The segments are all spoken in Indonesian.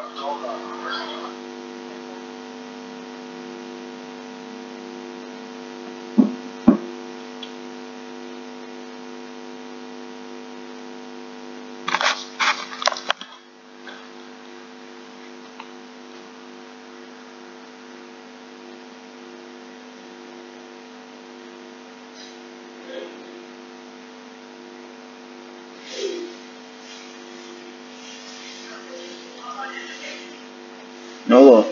Don't know. Nopo?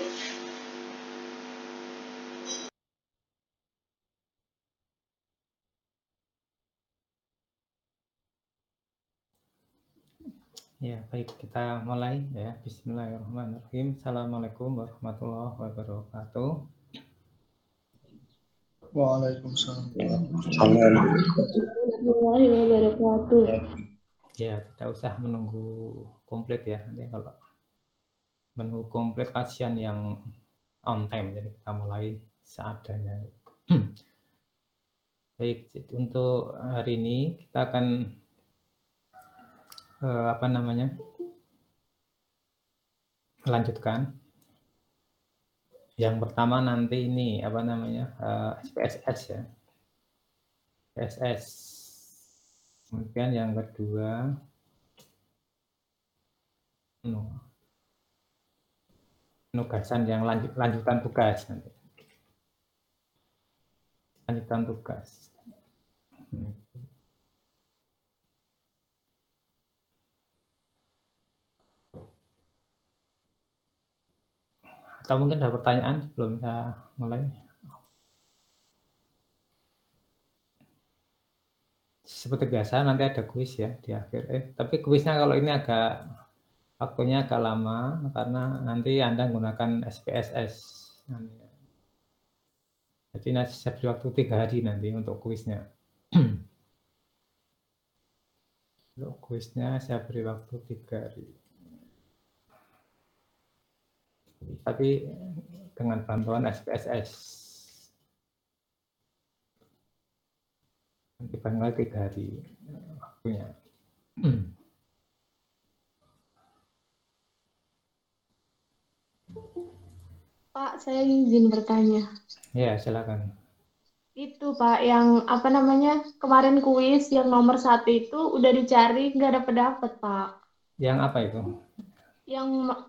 Ya, baik kita mulai ya. Bismillahirrahmanirrahim. Assalamualaikum warahmatullahi wabarakatuh. Waalaikumsalam. warahmatullahi wabarakatuh. Ya, tidak usah menunggu komplit ya. Nanti kalau menunggu komplit kasihan yang on time. Jadi kita mulai seadanya. Baik, untuk hari ini kita akan eh, apa namanya melanjutkan yang pertama nanti ini apa namanya eh, SPSS ya SPSS kemudian yang kedua anu, penugasan yang lanjut lanjutan tugas nanti. Lanjutan tugas. Atau mungkin ada pertanyaan sebelum kita mulai? Seperti biasa nanti ada kuis ya di akhir. Eh tapi kuisnya kalau ini agak waktunya agak lama karena nanti anda menggunakan SPSS jadi nanti saya beri waktu tiga hari nanti untuk kuisnya untuk kuisnya saya beri waktu tiga hari tapi dengan bantuan SPSS. Nanti tanggal tiga hari waktunya. Pak, saya izin bertanya. Ya, silakan. Itu Pak, yang apa namanya kemarin kuis yang nomor satu itu udah dicari nggak dapet dapet Pak. Yang apa itu? Yang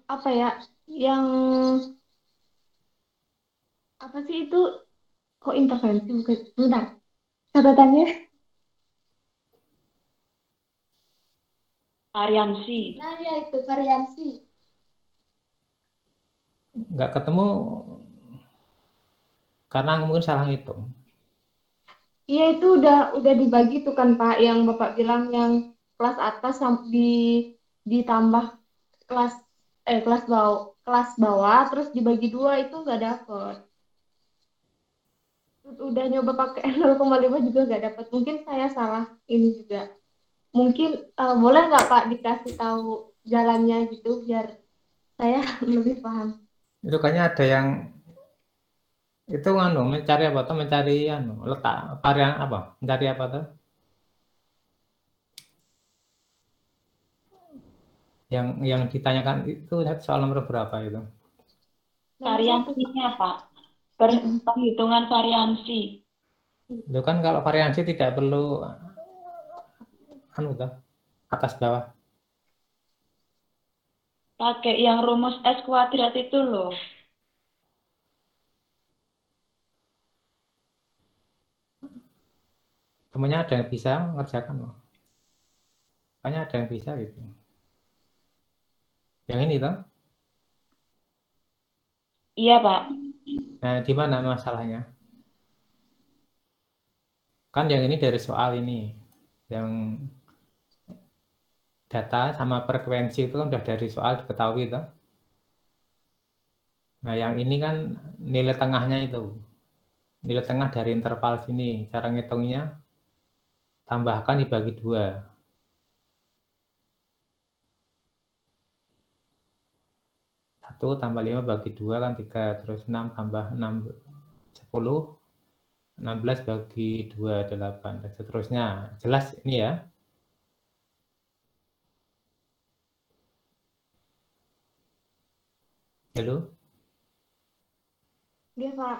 apa ya? Yang apa sih itu? Kok intervensi bukan? Bentar. Catatannya? Ariansi. Nah ya itu variansi. Nggak ketemu karena mungkin salah hitung. Iya itu udah udah dibagi tuh kan Pak, yang Bapak bilang yang kelas atas di ditambah kelas eh kelas bawah kelas bawah terus dibagi dua itu nggak dapet. Udah nyoba pakai 0,5 juga nggak dapet. Mungkin saya salah ini juga. Mungkin eh, boleh nggak Pak dikasih tahu jalannya gitu biar saya lebih paham. Itu kayaknya ada yang itu anu mencari apa tuh? Mencari anu letak varian apa? Mencari apa tuh? Yang yang ditanyakan itu soal nomor berapa itu? Variansinya, Pak. Per- Perhitungan variansi. itu kan kalau variansi tidak perlu anu tuh atas bawah Pakai yang rumus S kuadrat itu loh. temennya ada yang bisa mengerjakan loh. Kayaknya ada yang bisa gitu. Yang ini tuh Iya, Pak. nah di mana masalahnya? Kan yang ini dari soal ini. Yang data sama frekuensi itu kan udah dari soal diketahui tuh nah yang ini kan nilai tengahnya itu. Nilai tengah dari interval sini. Cara ngitungnya tambahkan dibagi dua. Satu tambah lima bagi dua kan tiga terus enam tambah enam sepuluh. Enam belas bagi dua delapan dan seterusnya. Jelas ini ya Halo? Iya, Pak.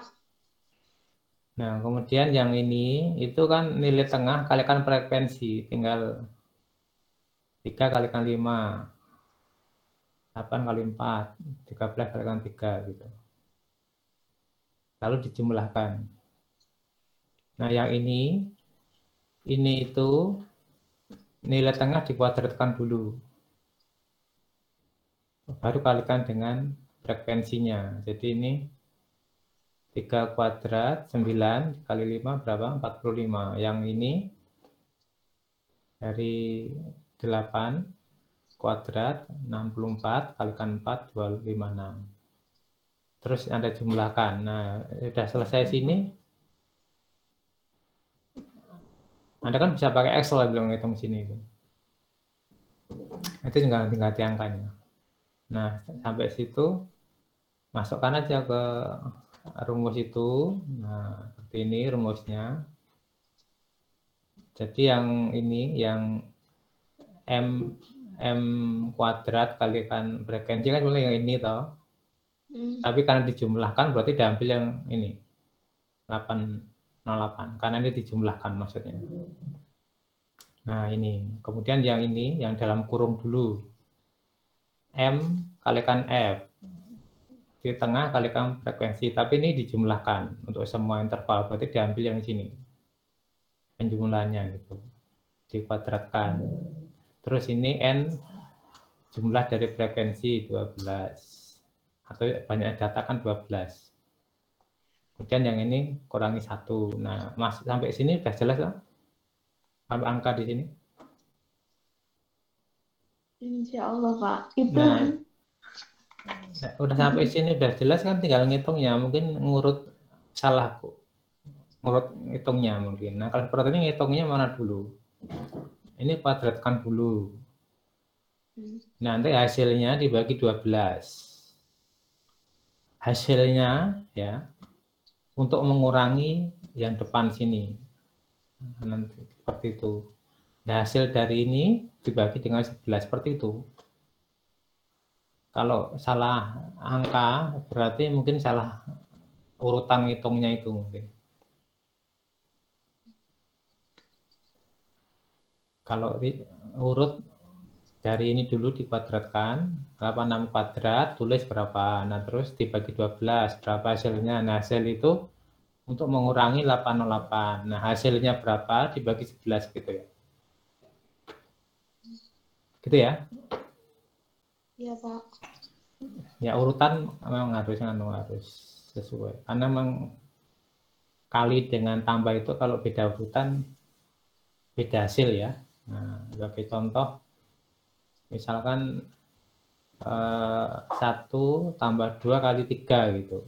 Nah, kemudian yang ini itu kan nilai tengah kalikan frekuensi, tinggal 3 kalikan 5, 8 kali 4, 13 kalikan 3 gitu. Lalu dijumlahkan. Nah, yang ini, ini itu nilai tengah dikuadratkan dulu. Baru kalikan dengan frekuensinya. Jadi ini 3 kuadrat 9 kali 5 berapa? 45. Yang ini dari 8 kuadrat 64 kalikan 4 256. Terus Anda jumlahkan. Nah, sudah selesai sini. Anda kan bisa pakai Excel bilang ngitung sini itu. Itu tinggal tinggal angkanya. Nah, sampai situ masukkan aja ke rumus itu. Nah, seperti ini rumusnya. Jadi yang ini yang M M kuadrat kalikan frekuensi kan mulai yang ini toh. Hmm. Tapi karena dijumlahkan berarti diambil yang ini. 808 karena ini dijumlahkan maksudnya. Nah, ini. Kemudian yang ini yang dalam kurung dulu. M kalikan F di tengah kalikan frekuensi, tapi ini dijumlahkan untuk semua interval, berarti diambil yang sini. Penjumlahannya gitu. Dikuadratkan. Terus ini N jumlah dari frekuensi 12. Atau banyak data kan 12. Kemudian yang ini kurangi satu. Nah, mas sampai sini sudah jelas kan? Angka di sini? Insya Allah Pak. Itu nah, Nah, udah sampai sini udah jelas kan tinggal ngitungnya. Mungkin ngurut salah kok ngurut hitungnya mungkin. Nah kalau seperti ini ngitungnya mana dulu? Ini kuadratkan dulu. Nanti hasilnya dibagi 12 hasilnya ya untuk mengurangi yang depan sini. Nanti seperti itu nah, hasil dari ini dibagi dengan 11 seperti itu kalau salah angka berarti mungkin salah urutan hitungnya itu mungkin. Kalau urut dari ini dulu dikuadratkan, 86 kuadrat, tulis berapa. Nah, terus dibagi 12, berapa hasilnya. Nah, hasil itu untuk mengurangi 808. Nah, hasilnya berapa dibagi 11 gitu ya. Gitu ya. Iya Pak. Ya urutan memang harus anu, harus sesuai. Karena memang kali dengan tambah itu kalau beda urutan beda hasil ya. Nah, sebagai contoh, misalkan eh, satu tambah dua kali tiga gitu.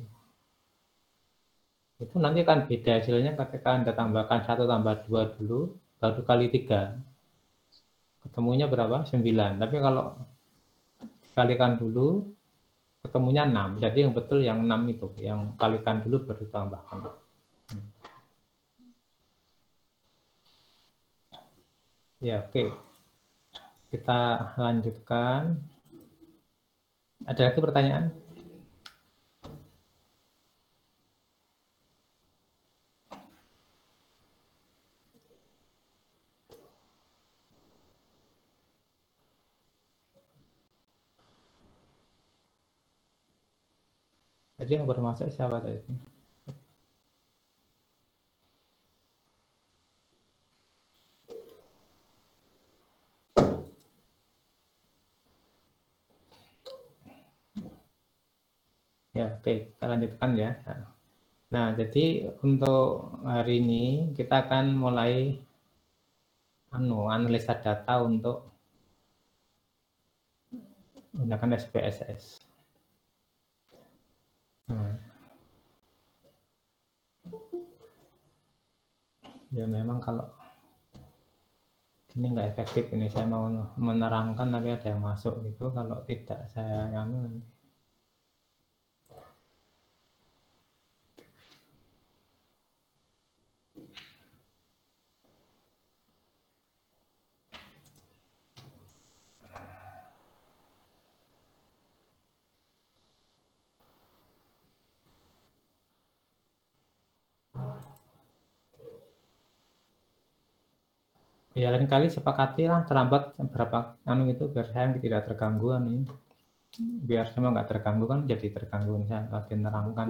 Itu nanti kan beda hasilnya ketika Anda tambahkan satu tambah dua dulu, baru kali tiga. Ketemunya berapa? Sembilan. Tapi kalau kalikan dulu ketemunya 6 jadi yang betul yang 6 itu yang kalikan dulu baru tambahkan hmm. ya oke okay. kita lanjutkan ada lagi pertanyaan Jadi yang bermasak siapa tadi? Ya, oke, kita lanjutkan ya. Nah, jadi untuk hari ini kita akan mulai anu, analisa data untuk menggunakan SPSS. Ya memang kalau ini nggak efektif ini saya mau menerangkan tapi ada yang masuk gitu. Kalau tidak saya yang Ya lain kali sepakati lah terlambat berapa anu itu biar saya tidak terganggu anu ini. Biar semua nggak terganggu kan jadi terganggu misalnya lagi nerangkan.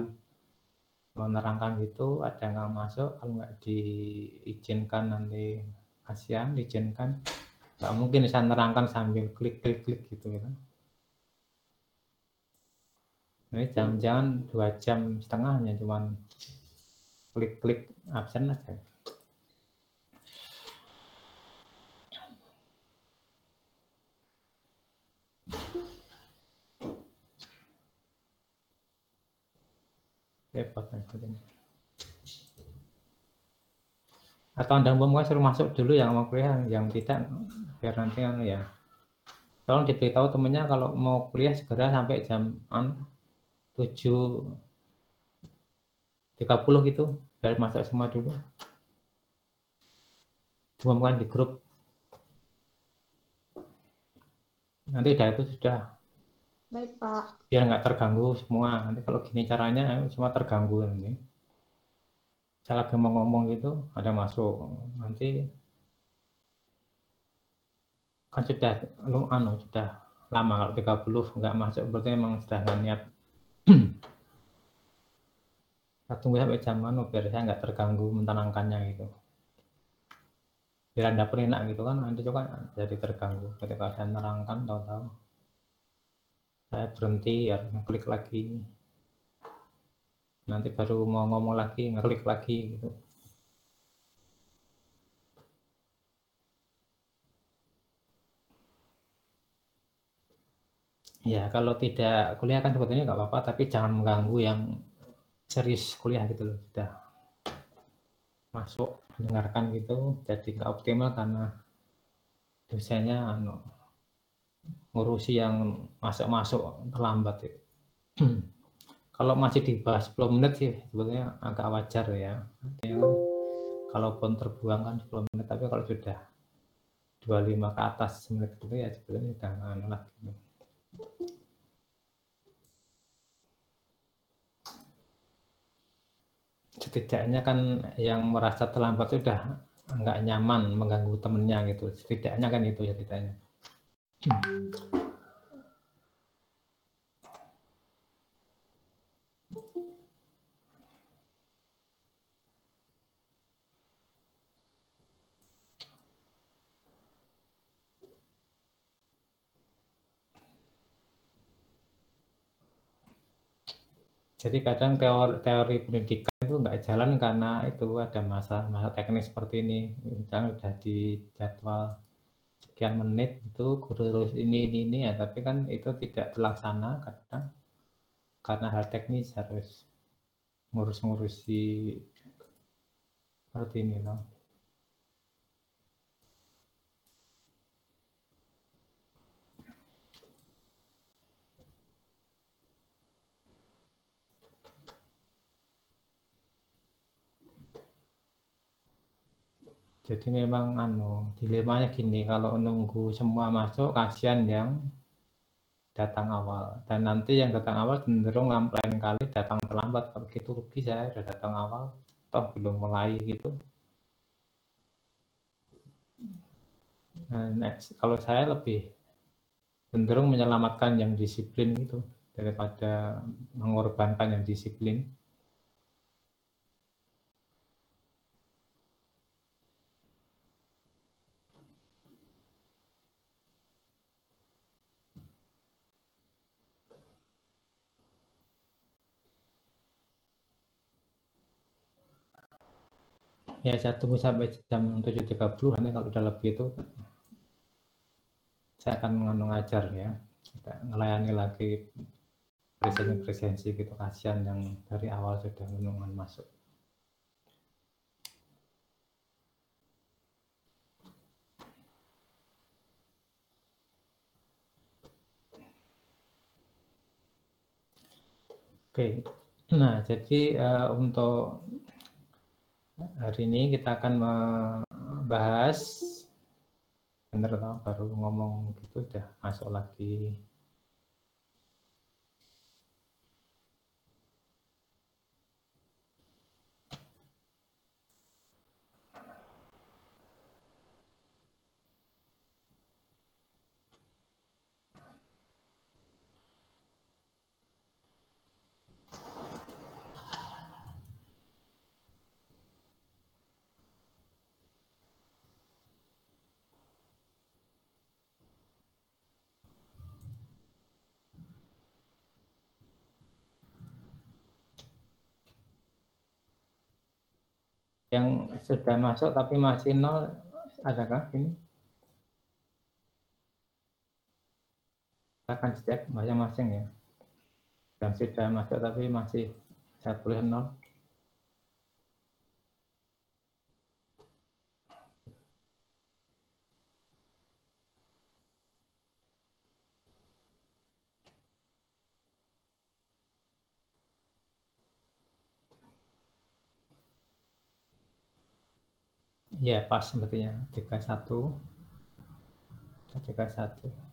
Mau nerangkan gitu ada nggak masuk kalau nggak diizinkan nanti kasihan diizinkan. Nggak mungkin bisa nerangkan sambil klik klik klik gitu ya kan. Ini jangan-jangan dua jam setengahnya cuman klik klik absen aja repot ini. atau anda mau suruh masuk dulu yang mau kuliah yang tidak biar nanti kan ya. Tolong diberitahu temennya kalau mau kuliah segera sampai jam an 7 30 gitu biar masuk semua dulu. Diumumkan di grup. Nanti dah itu sudah Baik, Pak. biar nggak terganggu semua. Nanti kalau gini caranya semua terganggu nanti. Saya lagi mau ngomong gitu ada masuk. Nanti kan sudah lu anu sudah lama kalau 30 nggak masuk berarti emang sudah nggak niat. Saya tunggu sampai jam anu biar saya nggak terganggu menenangkannya gitu. Biar anda enak gitu kan nanti juga jadi terganggu ketika saya menerangkan tahu-tahu saya berhenti ya klik lagi. Nanti baru mau ngomong lagi ngeklik lagi gitu. Ya kalau tidak kuliah kan sebetulnya nggak apa-apa tapi jangan mengganggu yang serius kuliah gitu loh. Sudah masuk mendengarkan gitu jadi nggak optimal karena dosennya anu, ngurusi yang masuk-masuk terlambat itu. kalau masih dibahas 10 menit sih sebetulnya agak wajar ya. Artinya kan, kalaupun terbuang kan 10 menit, tapi kalau sudah 25 ke atas menit itu ya sebetulnya sudah anu lagi. Setidaknya kan yang merasa terlambat sudah nggak nyaman mengganggu temennya gitu. Setidaknya kan itu ya setidaknya. Jadi kadang teori, teori pendidikan itu nggak jalan karena itu ada masa-masa teknis seperti ini. Misalnya udah di jadwal sekian menit itu guru ini ini ini ya, tapi kan itu tidak terlaksana kadang karena hal teknis harus ngurus-ngurusi seperti ini loh. Jadi memang anu dilemanya gini, kalau nunggu semua masuk kasihan yang datang awal. Dan nanti yang datang awal cenderung lain kali datang terlambat. Kalau gitu rugi saya sudah datang awal toh belum mulai gitu. Nah, next. Kalau saya lebih cenderung menyelamatkan yang disiplin itu daripada mengorbankan yang disiplin ya saya tunggu sampai jam 7.30 nanti kalau udah lebih itu saya akan mengandung ajar ya. Kita ngelayani lagi presensi-presensi gitu kasihan yang dari awal sudah menunggu masuk. Oke, nah jadi uh, untuk hari ini kita akan membahas bener baru ngomong gitu udah masuk lagi Yang sudah masuk tapi masih nol, adakah ini? Kita akan cek masing-masing ya. Yang sudah masuk tapi masih saya tulis nol. Ya, pas sepertinya 31. 31.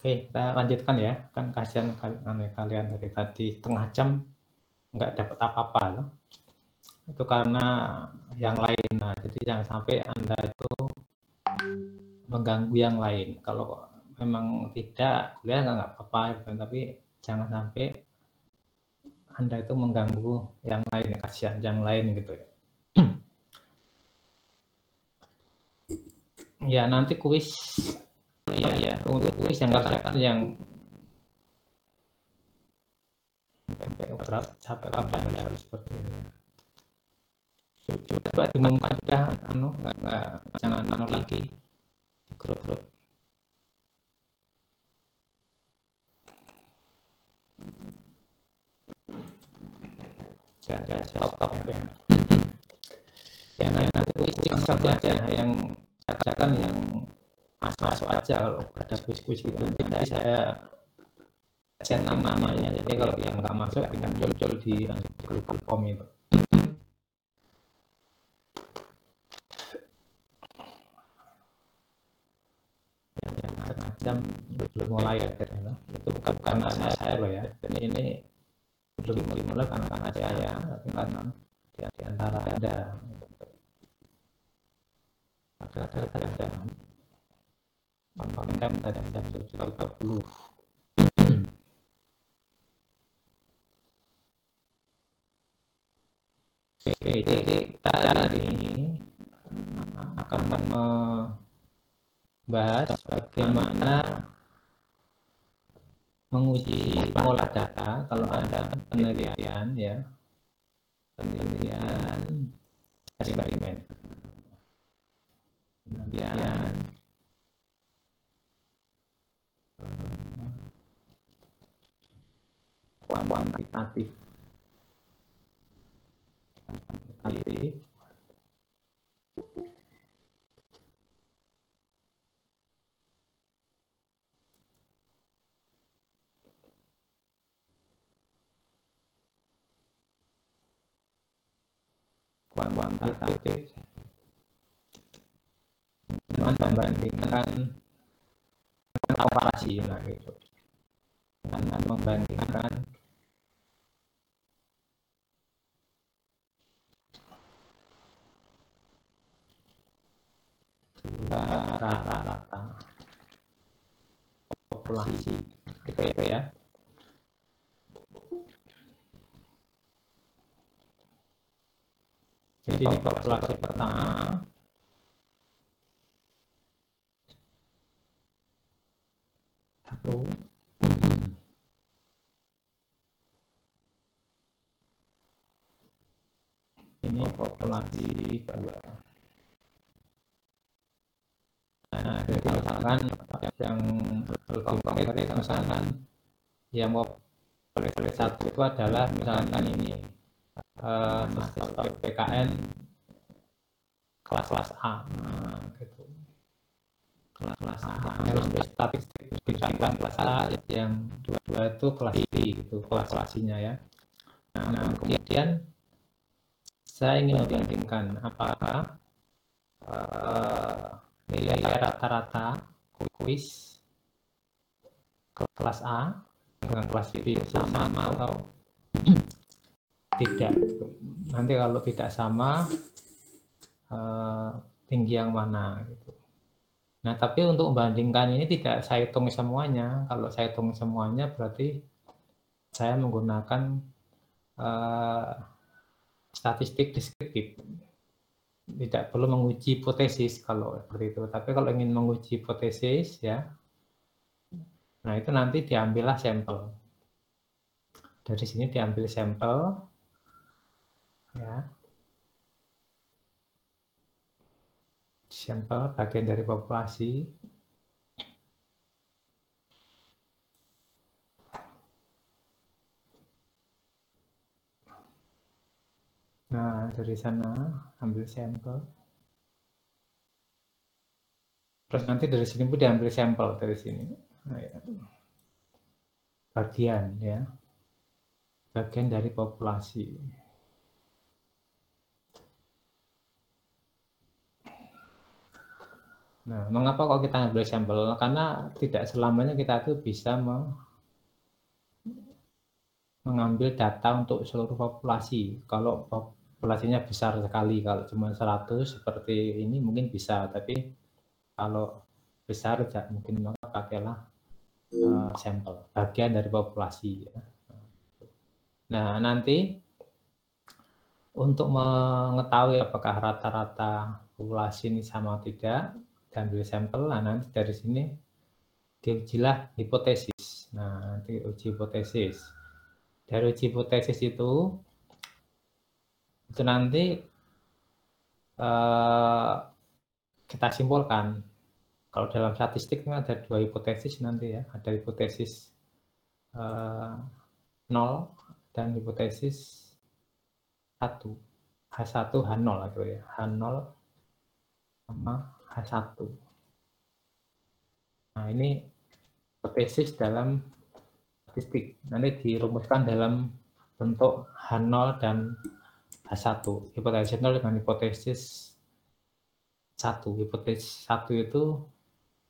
Oke, kita lanjutkan ya. Kan kasihan kalian dari tadi setengah jam nggak dapat apa-apa loh. Itu karena yang lain. Nah, jadi jangan sampai Anda itu mengganggu yang lain. Kalau memang tidak, kuliah nggak apa-apa, gitu. tapi jangan sampai Anda itu mengganggu yang lain, ya, kasihan yang lain gitu ya. ya nanti kuis ya ya untuk kuis yang katakan yang berat capek kapan ya harus seperti ini. Coba diumumkan sudah anu nggak jangan anu lagi. Di grup-grup ya ya stop stop. Ya ya nanti kuis yang satu aja yang katakan yang masuk-masuk aja kalau ada kuis-kuis gitu. Nanti saya share nama-namanya. Jadi kalau yang nggak masuk tinggal muncul di grup form itu kuantitatif kuantitatif nah gitu dengan membandingkan dua rata-rata populasi gitu ya jadi ini populasi pertama. Satu. Ini populasi kedua. Nah, jadi misalkan yang konkret misalkan yang mau satu itu adalah misalkan ini eh, mahasiswa PKN kelas-kelas A nah, gitu. kelas-kelas A harus statistik bidang kelas A yang dua-dua itu kelas B gitu kelas-kelasnya ya nah kemudian saya ingin membandingkan apakah eh, nilai rata-rata kuis kelas A dengan kelas B sama atau tidak. Nanti kalau tidak sama eh, tinggi yang mana gitu. Nah tapi untuk membandingkan ini tidak saya hitung semuanya. Kalau saya hitung semuanya berarti saya menggunakan eh, statistik deskriptif. Tidak perlu menguji hipotesis kalau seperti itu. Tapi kalau ingin menguji hipotesis ya, nah itu nanti diambillah sampel. Dari sini diambil sampel, ya, sampel bagian dari populasi. Nah, dari sana ambil sampel. Terus nanti dari sini pun diambil sampel dari sini. Nah, ya. Bagian ya. Bagian dari populasi. Nah, mengapa kok kita ambil sampel? Karena tidak selamanya kita itu bisa mengambil data untuk seluruh populasi. Kalau populasinya besar sekali kalau cuma 100 seperti ini mungkin bisa tapi kalau besar tidak mungkin maka pakailah uh, sampel bagian dari populasi ya. nah nanti untuk mengetahui apakah rata-rata populasi ini sama tidak diambil sampel nah nanti dari sini diujilah hipotesis. Nah nanti uji hipotesis. Dari uji hipotesis itu itu nanti uh, kita simpulkan. Kalau dalam statistik ada dua hipotesis nanti ya. Ada hipotesis uh, nol dan hipotesis satu. H1 H0 gitu ya. H0 sama H1 nah ini hipotesis dalam statistik. Nanti dirumuskan dalam bentuk H0 dan H1 hipotesis 0 dengan hipotesis 1 hipotesis 1 itu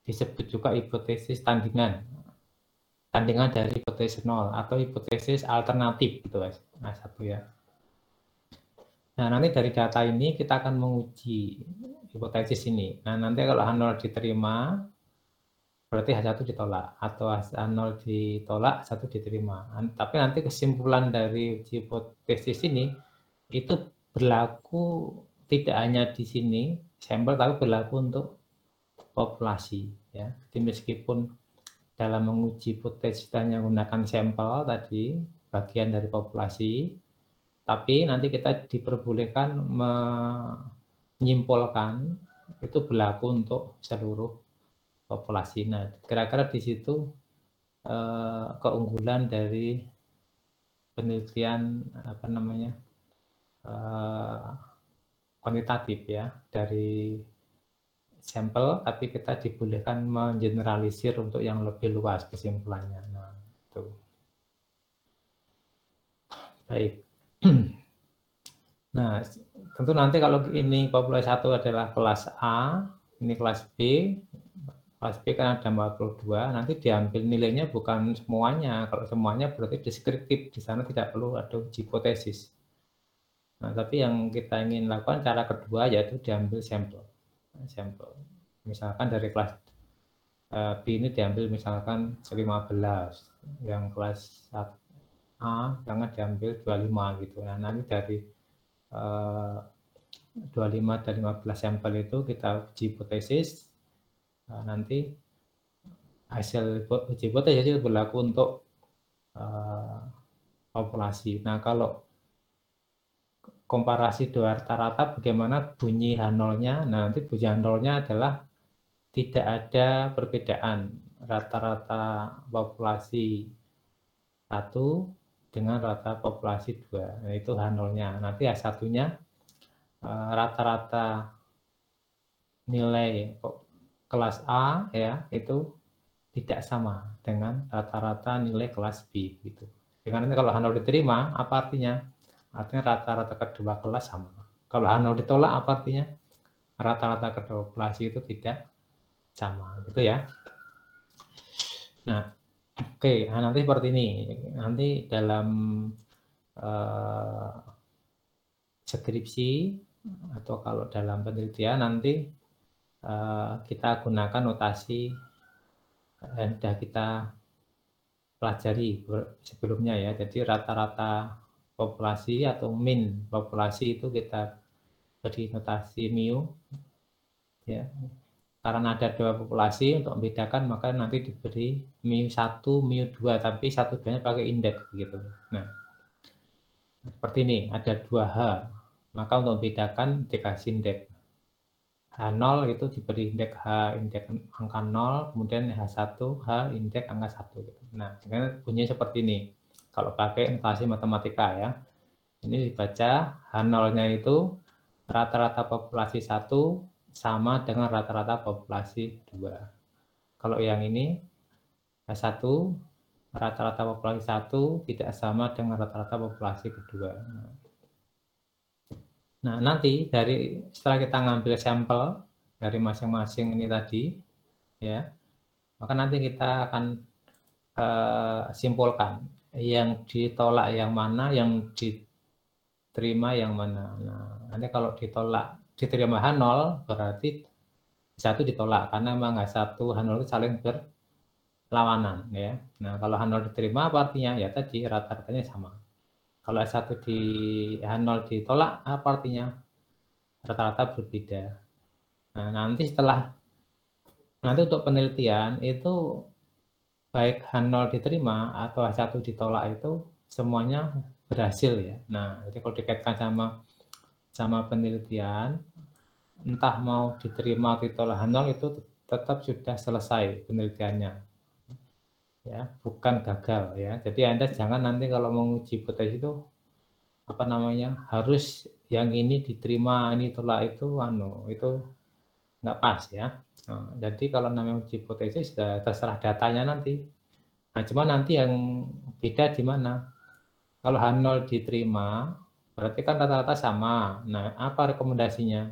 disebut juga hipotesis tandingan. Tandingan dari hipotesis 0 atau hipotesis alternatif gitu guys nah ya. Nah nanti dari data ini kita akan menguji hipotesis ini. Nah nanti kalau H0 diterima berarti H1 ditolak. Atau H0 ditolak H1 diterima. Tapi nanti kesimpulan dari hipotesis ini itu berlaku tidak hanya di sini sampel tapi berlaku untuk populasi ya. Jadi meskipun dalam menguji hipotesis hanya menggunakan sampel tadi bagian dari populasi tapi nanti kita diperbolehkan menyimpulkan itu berlaku untuk seluruh populasi. Nah, kira-kira di situ eh, keunggulan dari penelitian apa namanya Eh, kuantitatif ya dari sampel, tapi kita dibolehkan mengeneralisir untuk yang lebih luas kesimpulannya. Nah, itu. Baik. Nah, tentu nanti kalau ini populasi satu adalah kelas A, ini kelas B, kelas B kan ada 42, nanti diambil nilainya bukan semuanya. Kalau semuanya berarti deskriptif, di sana tidak perlu ada hipotesis. Nah, tapi yang kita ingin lakukan cara kedua yaitu diambil sampel. Sampel. Misalkan dari kelas eh, B ini diambil misalkan 15, yang kelas A jangan diambil 25 gitu. Nah, nanti dari 25 dan 15 sampel itu kita uji hipotesis. Nah, nanti hasil uji hipotesis itu berlaku untuk uh, populasi. Nah, kalau komparasi dua rata-rata bagaimana bunyi H0-nya? Nah, nanti bunyi H0-nya adalah tidak ada perbedaan rata-rata populasi satu dengan rata populasi dua. Nah, itu H0-nya. Nanti H1-nya eh, rata-rata nilai kelas A ya itu tidak sama dengan rata-rata nilai kelas B gitu. Dengan nanti kalau H0 diterima, apa artinya? Artinya rata-rata kedua kelas sama. Kalau H0 ditolak apa artinya? Rata-rata kedua kelas itu tidak sama, gitu ya. Nah, oke, nah, nanti seperti ini. Nanti dalam uh, skripsi atau kalau dalam penelitian nanti uh, kita gunakan notasi yang sudah kita pelajari sebelumnya ya. Jadi rata-rata populasi atau min populasi itu kita beri notasi mu ya karena ada dua populasi untuk membedakan maka nanti diberi mu satu mu dua tapi satu duanya pakai indeks gitu nah seperti ini ada dua h maka untuk membedakan dikasih indeks H0 itu diberi indeks H indeks angka 0 kemudian H1 H indeks angka 1 gitu. nah bunyinya seperti ini kalau pakai notasi matematika ya. Ini dibaca H0-nya itu rata-rata populasi 1 sama dengan rata-rata populasi 2. Kalau yang ini H1 rata-rata populasi 1 tidak sama dengan rata-rata populasi kedua. Nah, nanti dari setelah kita ngambil sampel dari masing-masing ini tadi ya, maka nanti kita akan uh, simpulkan yang ditolak yang mana, yang diterima yang mana. Nah, nanti kalau ditolak, diterima H0 berarti satu ditolak karena memang H1 H0 itu saling berlawanan ya. Nah, kalau H0 diterima apa artinya? Ya tadi rata-ratanya sama. Kalau H1 di H0 ditolak apa artinya? Rata-rata berbeda. Nah, nanti setelah nanti untuk penelitian itu baik H0 diterima atau H1 ditolak itu semuanya berhasil ya. Nah, jadi kalau dikaitkan sama sama penelitian, entah mau diterima atau H0 itu tetap sudah selesai penelitiannya. Ya, bukan gagal ya. Jadi Anda jangan nanti kalau menguji hipotesis itu apa namanya harus yang ini diterima ini tolak itu anu itu nggak pas ya Nah, jadi kalau namanya uji hipotesis sudah terserah datanya nanti. Nah, cuma nanti yang beda di mana? Kalau H0 diterima, berarti kan rata-rata sama. Nah, apa rekomendasinya?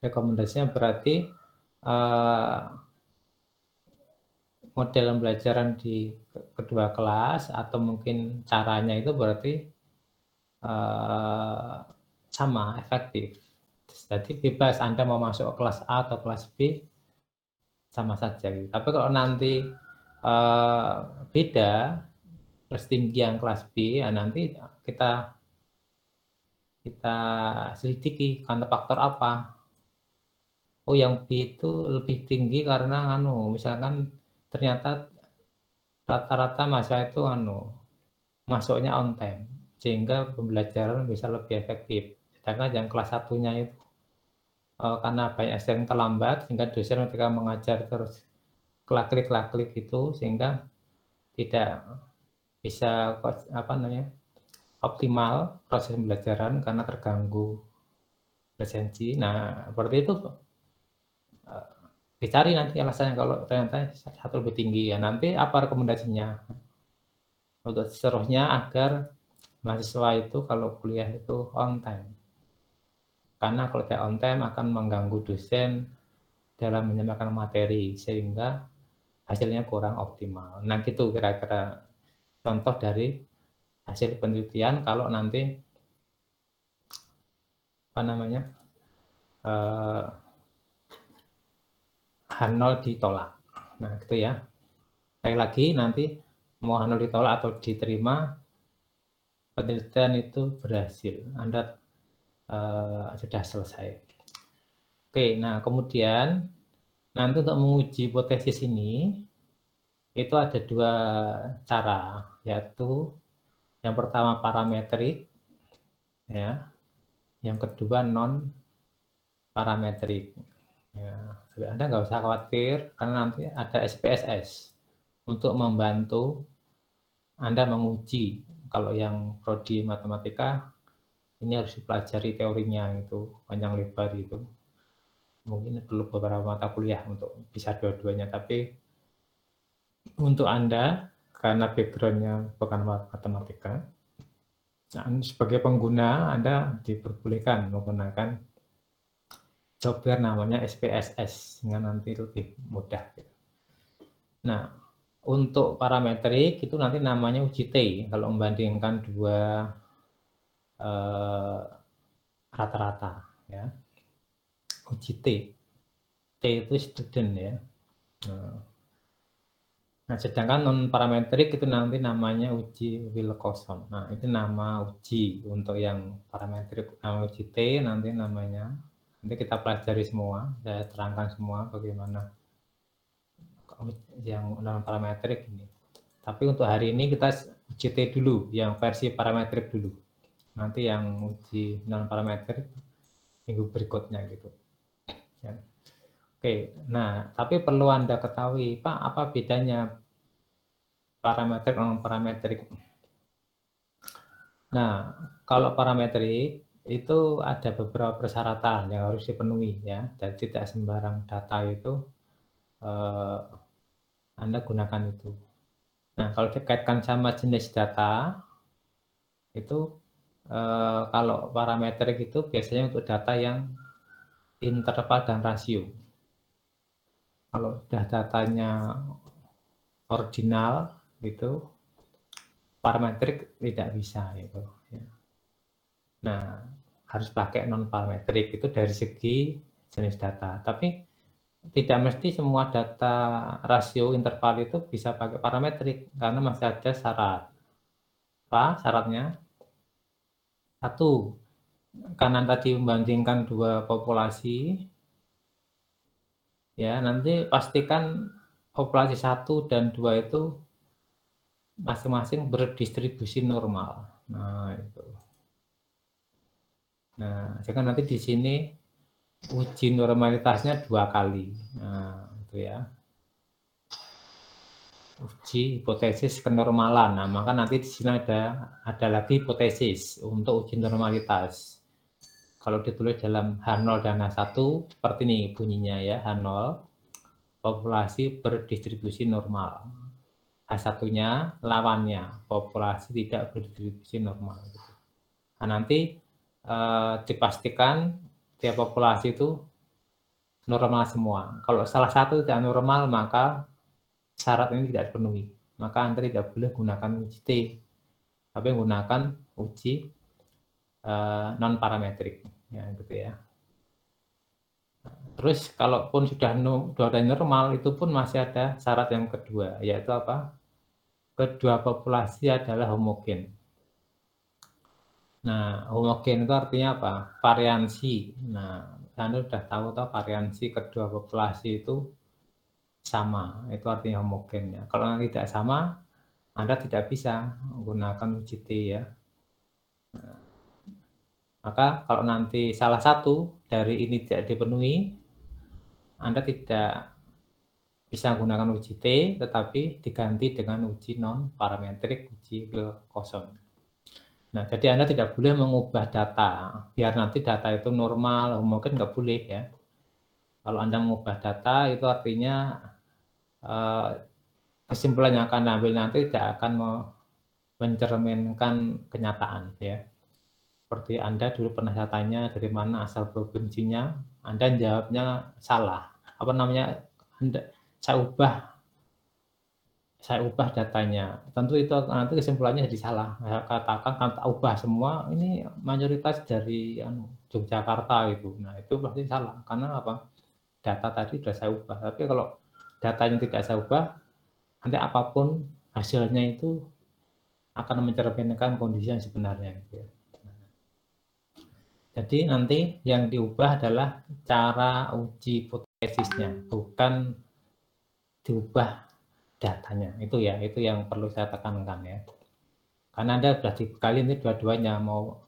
Rekomendasinya berarti uh, model pembelajaran di kedua kelas atau mungkin caranya itu berarti uh, sama efektif jadi bebas Anda mau masuk ke kelas A atau kelas B sama saja. Gitu. Tapi kalau nanti uh, beda yang kelas B, ya nanti kita kita selidiki karena faktor apa. Oh, yang B itu lebih tinggi karena anu, misalkan ternyata rata-rata masa itu anu masuknya on time sehingga pembelajaran bisa lebih efektif. Sedangkan yang kelas satunya itu uh, karena banyak yang terlambat sehingga dosen ketika mengajar terus kelak-klik itu sehingga tidak bisa apa namanya optimal proses pembelajaran karena terganggu presensi. Nah, seperti itu dicari nanti alasannya kalau ternyata satu lebih tinggi. Ya nanti apa rekomendasinya? Untuk seterusnya agar mahasiswa itu kalau kuliah itu on time. Karena kalau tidak on time akan mengganggu dosen dalam menyampaikan materi sehingga hasilnya kurang optimal. Nah gitu kira-kira contoh dari hasil penelitian. Kalau nanti apa namanya uh, H0 ditolak. Nah, gitu ya. Sekali lagi nanti mau H0 ditolak atau diterima, penelitian itu berhasil. Anda uh, sudah selesai. Oke, nah kemudian nanti untuk menguji hipotesis ini itu ada dua cara, yaitu yang pertama parametrik, ya, yang kedua non parametrik. Ya, Anda nggak usah khawatir karena nanti ada SPSS untuk membantu Anda menguji. Kalau yang prodi matematika ini harus dipelajari teorinya itu panjang lebar itu. Mungkin perlu beberapa mata kuliah untuk bisa dua-duanya, tapi untuk Anda karena backgroundnya bukan matematika, sebagai pengguna Anda diperbolehkan menggunakan software namanya SPSS sehingga nanti lebih mudah. Nah, untuk parametrik itu nanti namanya uji T kalau membandingkan dua eh, rata-rata uh, ya. Uji T. T itu student ya. Nah, nah sedangkan non parametrik itu nanti namanya uji Wilcoxon. Nah, itu nama uji untuk yang parametrik nama uji T nanti namanya Nanti kita pelajari semua, saya terangkan semua bagaimana yang non parametrik ini. Tapi untuk hari ini kita uji T dulu, yang versi parametrik dulu. Nanti yang uji non parametrik minggu berikutnya gitu. Ya. Oke, nah tapi perlu Anda ketahui, Pak, apa bedanya parametrik non parametrik? Nah, kalau parametrik itu ada beberapa persyaratan yang harus dipenuhi ya dan tidak sembarang data itu eh, Anda gunakan itu. Nah kalau dikaitkan sama jenis data itu eh, kalau parametrik itu biasanya untuk data yang interval dan rasio. Kalau sudah datanya ordinal itu parametrik tidak bisa itu. Nah harus pakai non parametrik itu dari segi jenis data. Tapi tidak mesti semua data rasio interval itu bisa pakai parametrik karena masih ada syarat. Apa syaratnya? Satu, karena tadi membandingkan dua populasi, ya nanti pastikan populasi satu dan dua itu masing-masing berdistribusi normal. Nah, itu. Nah, jadi nanti di sini uji normalitasnya dua kali. Nah, itu ya. Uji hipotesis kenormalan. Nah, maka nanti di sini ada ada lagi hipotesis untuk uji normalitas. Kalau ditulis dalam H0 dan H1 seperti ini bunyinya ya, H0 populasi berdistribusi normal. H1-nya lawannya, populasi tidak berdistribusi normal. Nah, nanti eh, dipastikan tiap populasi itu normal semua. Kalau salah satu tidak normal, maka syarat ini tidak dipenuhi. Maka Anda tidak boleh gunakan uji T, tapi menggunakan uji eh, non parametrik, ya gitu ya. Terus kalaupun sudah sudah normal itu pun masih ada syarat yang kedua yaitu apa? Kedua populasi adalah homogen. Nah, homogen itu artinya apa? Variansi. Nah, Anda sudah tahu tahu variansi kedua populasi itu sama. Itu artinya homogen ya. Kalau tidak sama, Anda tidak bisa menggunakan uji T ya. Nah, maka kalau nanti salah satu dari ini tidak dipenuhi, Anda tidak bisa menggunakan uji T, tetapi diganti dengan uji non parametrik, uji Wilcoxon. Nah, jadi Anda tidak boleh mengubah data, biar nanti data itu normal, mungkin nggak boleh ya. Kalau Anda mengubah data, itu artinya eh, kesimpulan yang akan ambil nanti tidak akan mencerminkan kenyataan ya. Seperti Anda dulu pernah saya tanya dari mana asal provinsinya, Anda jawabnya salah. Apa namanya? Anda, saya ubah saya ubah datanya. Tentu itu nanti kesimpulannya jadi salah. Saya katakan kan tak ubah semua ini mayoritas dari anu, Yogyakarta itu. Nah, itu pasti salah. Karena apa? data tadi sudah saya ubah. Tapi kalau datanya tidak saya ubah, nanti apa pun hasilnya itu akan mencerminkan kondisi yang sebenarnya. Gitu ya. Jadi nanti yang diubah adalah cara uji hipotesisnya, bukan diubah datanya. Itu ya, itu yang perlu saya tekankan ya. Karena Anda sudah dibekali ini dua-duanya mau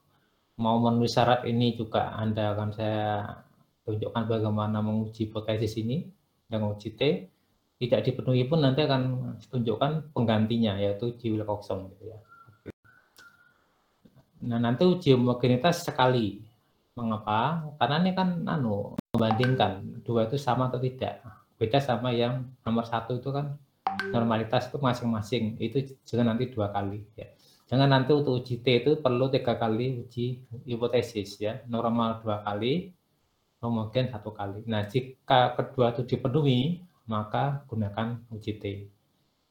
mau menulis syarat ini juga Anda akan saya tunjukkan bagaimana menguji hipotesis ini dengan uji T tidak dipenuhi pun nanti akan tunjukkan penggantinya yaitu Wilcoxon gitu ya. Nah, nanti uji homogenitas sekali. Mengapa? Karena ini kan anu membandingkan dua itu sama atau tidak. Beda sama yang nomor satu itu kan normalitas itu masing-masing itu jangan nanti dua kali ya. Jangan nanti untuk uji T itu perlu tiga kali uji hipotesis ya. Normal dua kali, homogen satu kali. Nah jika kedua itu dipenuhi maka gunakan uji T.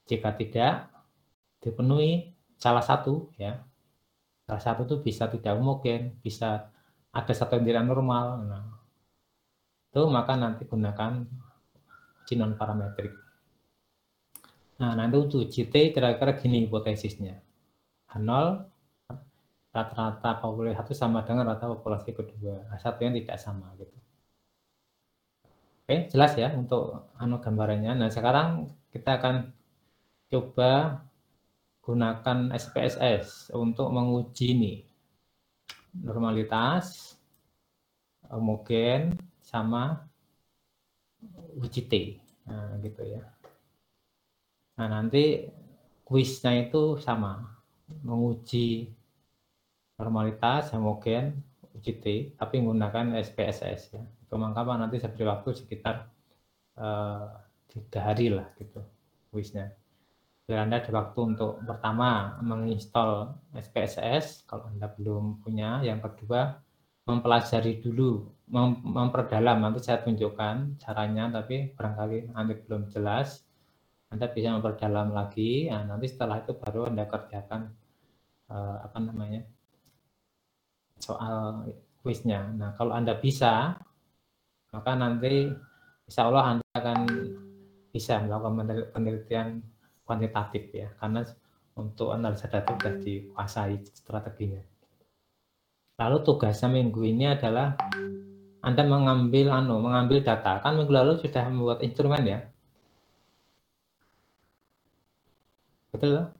Jika tidak dipenuhi salah satu ya salah satu itu bisa tidak homogen, bisa ada satu yang tidak normal. Nah, itu maka nanti gunakan uji non parametrik. Nah, nanti untuk uji T kira-kira gini hipotesisnya. H0 rata-rata populasi satu sama dengan rata populasi kedua. Nah, satu yang tidak sama gitu. Oke, jelas ya untuk anu gambarannya. Nah, sekarang kita akan coba gunakan SPSS untuk menguji ini normalitas homogen sama uji T nah, gitu ya nah nanti kuisnya itu sama. Menguji normalitas homogen uji T tapi menggunakan SPSS ya. Maka nanti saya beri waktu sekitar eh, tiga hari lah gitu kuisnya. Biar Anda ada waktu untuk pertama menginstal SPSS kalau Anda belum punya, yang kedua mempelajari dulu, mem memperdalam, nanti saya tunjukkan caranya, tapi barangkali nanti belum jelas, Anda bisa memperdalam lagi, nah, nanti setelah itu baru Anda kerjakan uh, apa namanya soal kuisnya. Nah kalau Anda bisa, maka nanti Insya Allah Anda akan bisa melakukan penelitian kuantitatif ya karena untuk analisa data sudah dikuasai strateginya. Lalu tugasnya minggu ini adalah Anda mengambil anu mengambil data kan minggu lalu sudah membuat instrumen ya. Betul?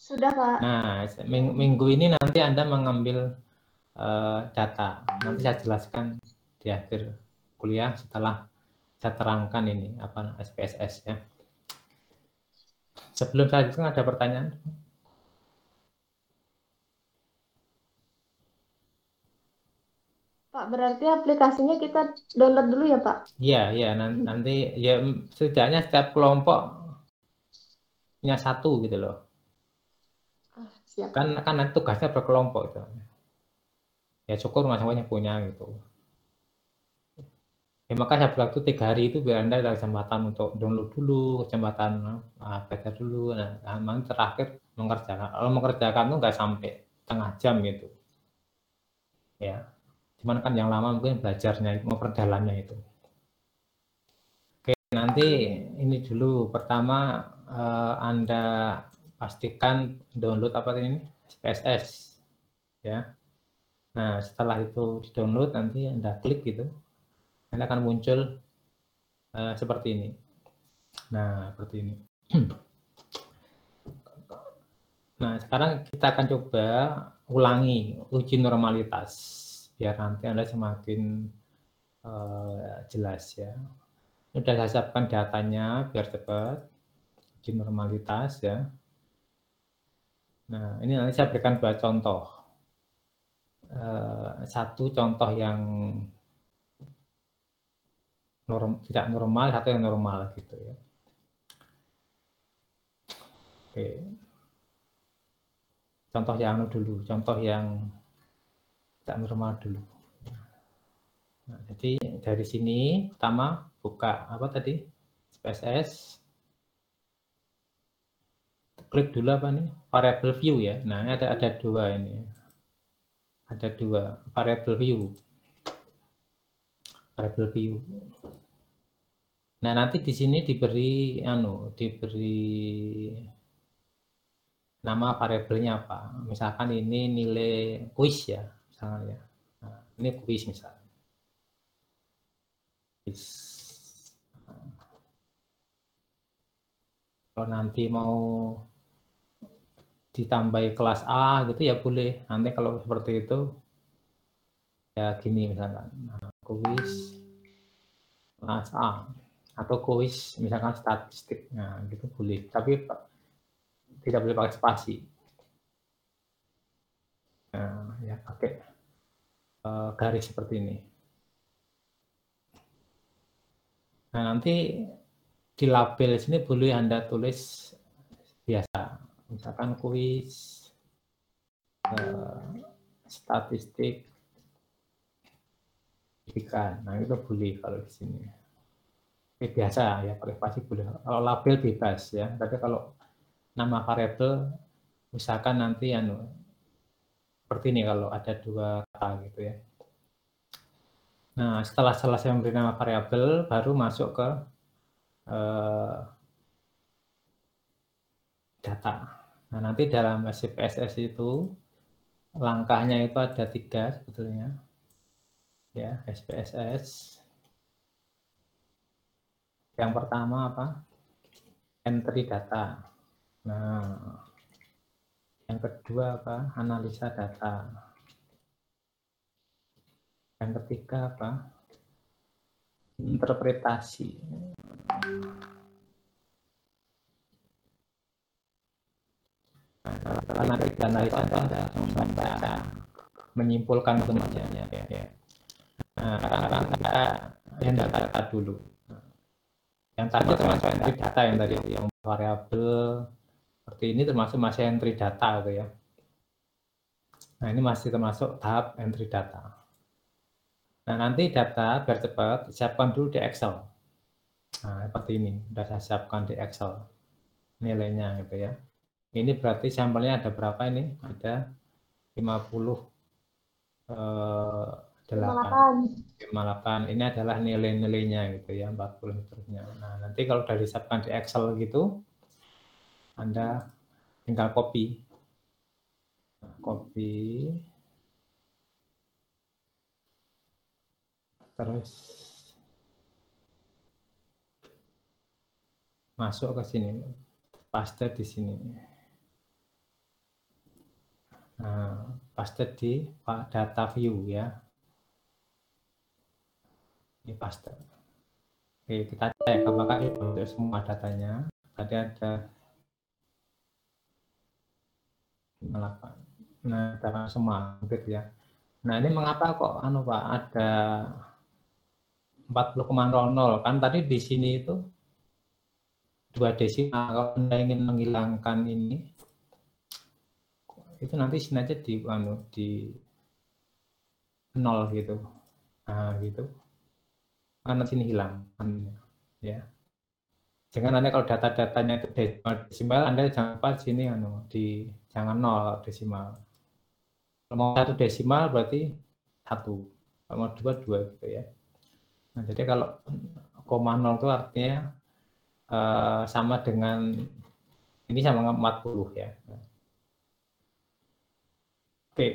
Sudah Pak. Nah minggu ini nanti Anda mengambil uh, data. Nanti saya jelaskan di akhir kuliah setelah saya terangkan ini apa SPSS ya. Sebelum saya lanjutkan ada pertanyaan? Pak, berarti aplikasinya kita download dulu ya, Pak? Iya, iya. Nanti ya setidaknya setiap kelompok punya satu gitu loh. Ah, siap. Kan kan nanti tugasnya berkelompok itu. Ya syukur masing-masing punya gitu. Ya, maka saya berlaku tiga hari itu biar Anda ada kesempatan untuk download dulu, kesempatan uh, baca dulu. Nah, memang terakhir mengerjakan. Kalau mengerjakan itu nggak sampai setengah jam gitu. Ya, cuman kan yang lama mungkin belajarnya, memperdalamnya itu. Nanti ini dulu. Pertama, uh, Anda pastikan download apa ini? SPSS. Ya. Nah, setelah itu di-download, nanti Anda klik gitu nanti akan muncul uh, seperti ini. Nah, seperti ini. Nah, sekarang kita akan coba ulangi uji normalitas biar nanti Anda semakin uh, jelas ya. Sudah saya siapkan datanya biar cepat. Uji normalitas ya. Nah, ini nanti saya berikan dua contoh. Uh, satu contoh yang norm, tidak normal, satu yang normal gitu ya. Oke. Contoh yang dulu, contoh yang tidak normal dulu. Nah, jadi dari sini pertama buka apa tadi? SPSS. Klik dulu apa nih? Variable view ya. Nah, ini ada ada dua ini. Ada dua variable view variabel view. Nah, nanti di sini diberi anu, diberi nama variabelnya apa. Misalkan ini nilai kuis ya, misalnya ya. Nah, ini kuis misalnya. Kalau nanti mau ditambahi kelas A gitu ya boleh. Nanti kalau seperti itu ya gini misalkan. Nah, kuis kelas A atau kuis misalkan statistik nah gitu boleh tapi tidak boleh pakai spasi nah, ya pakai uh, garis seperti ini nah nanti di label sini boleh anda tulis biasa misalkan kuis uh, statistik ikan nah itu boleh kalau di sini Oke, biasa ya pakai spasi boleh. Kalau label bebas ya, tapi kalau nama variabel misalkan nanti anu seperti ini kalau ada dua kata gitu ya. Nah, setelah selesai memberi nama variabel baru masuk ke eh, data. Nah, nanti dalam SPSS itu langkahnya itu ada tiga sebetulnya. Ya, SPSS yang pertama apa? Entry data. Nah, yang kedua apa? Analisa data. Yang ketiga apa? Interpretasi. Nah, karena kita analisa data, membaca, menyimpulkan semuanya. Ya. Nah, sekarang kita yang data dulu yang tadi termasuk entry data yang tadi yang variabel seperti ini termasuk masih entry data gitu ya nah ini masih termasuk tahap entry data nah nanti data biar cepat siapkan dulu di Excel nah seperti ini sudah saya siapkan di Excel nilainya gitu ya ini berarti sampelnya ada berapa ini ada 50 eh, 8. 58. Ini adalah nilai-nilainya gitu ya, 40 terusnya. Nah, nanti kalau sudah disiapkan di Excel gitu, Anda tinggal copy. Copy. Terus masuk ke sini. Paste di sini. Nah, paste di data view ya ini paste. Oke, kita cek apakah itu untuk semua datanya. Tadi ada 8. Nah, data semua gitu ya. Nah, ini mengapa kok anu Pak ada 40,00 kan tadi di sini itu dua desimal. Kalau Anda ingin menghilangkan ini itu nanti sini aja di anu di nol gitu. Nah, gitu. Karena sini hilang ya. Jangan nanti kalau data-datanya itu desimal, desimal Anda jangan lupa sini anu di jangan nol desimal. Kalau mau satu desimal berarti satu. Kalau mau dua dua gitu ya nah jadi kalau koma nol itu artinya uh, sama dengan ini sama 40 ya oke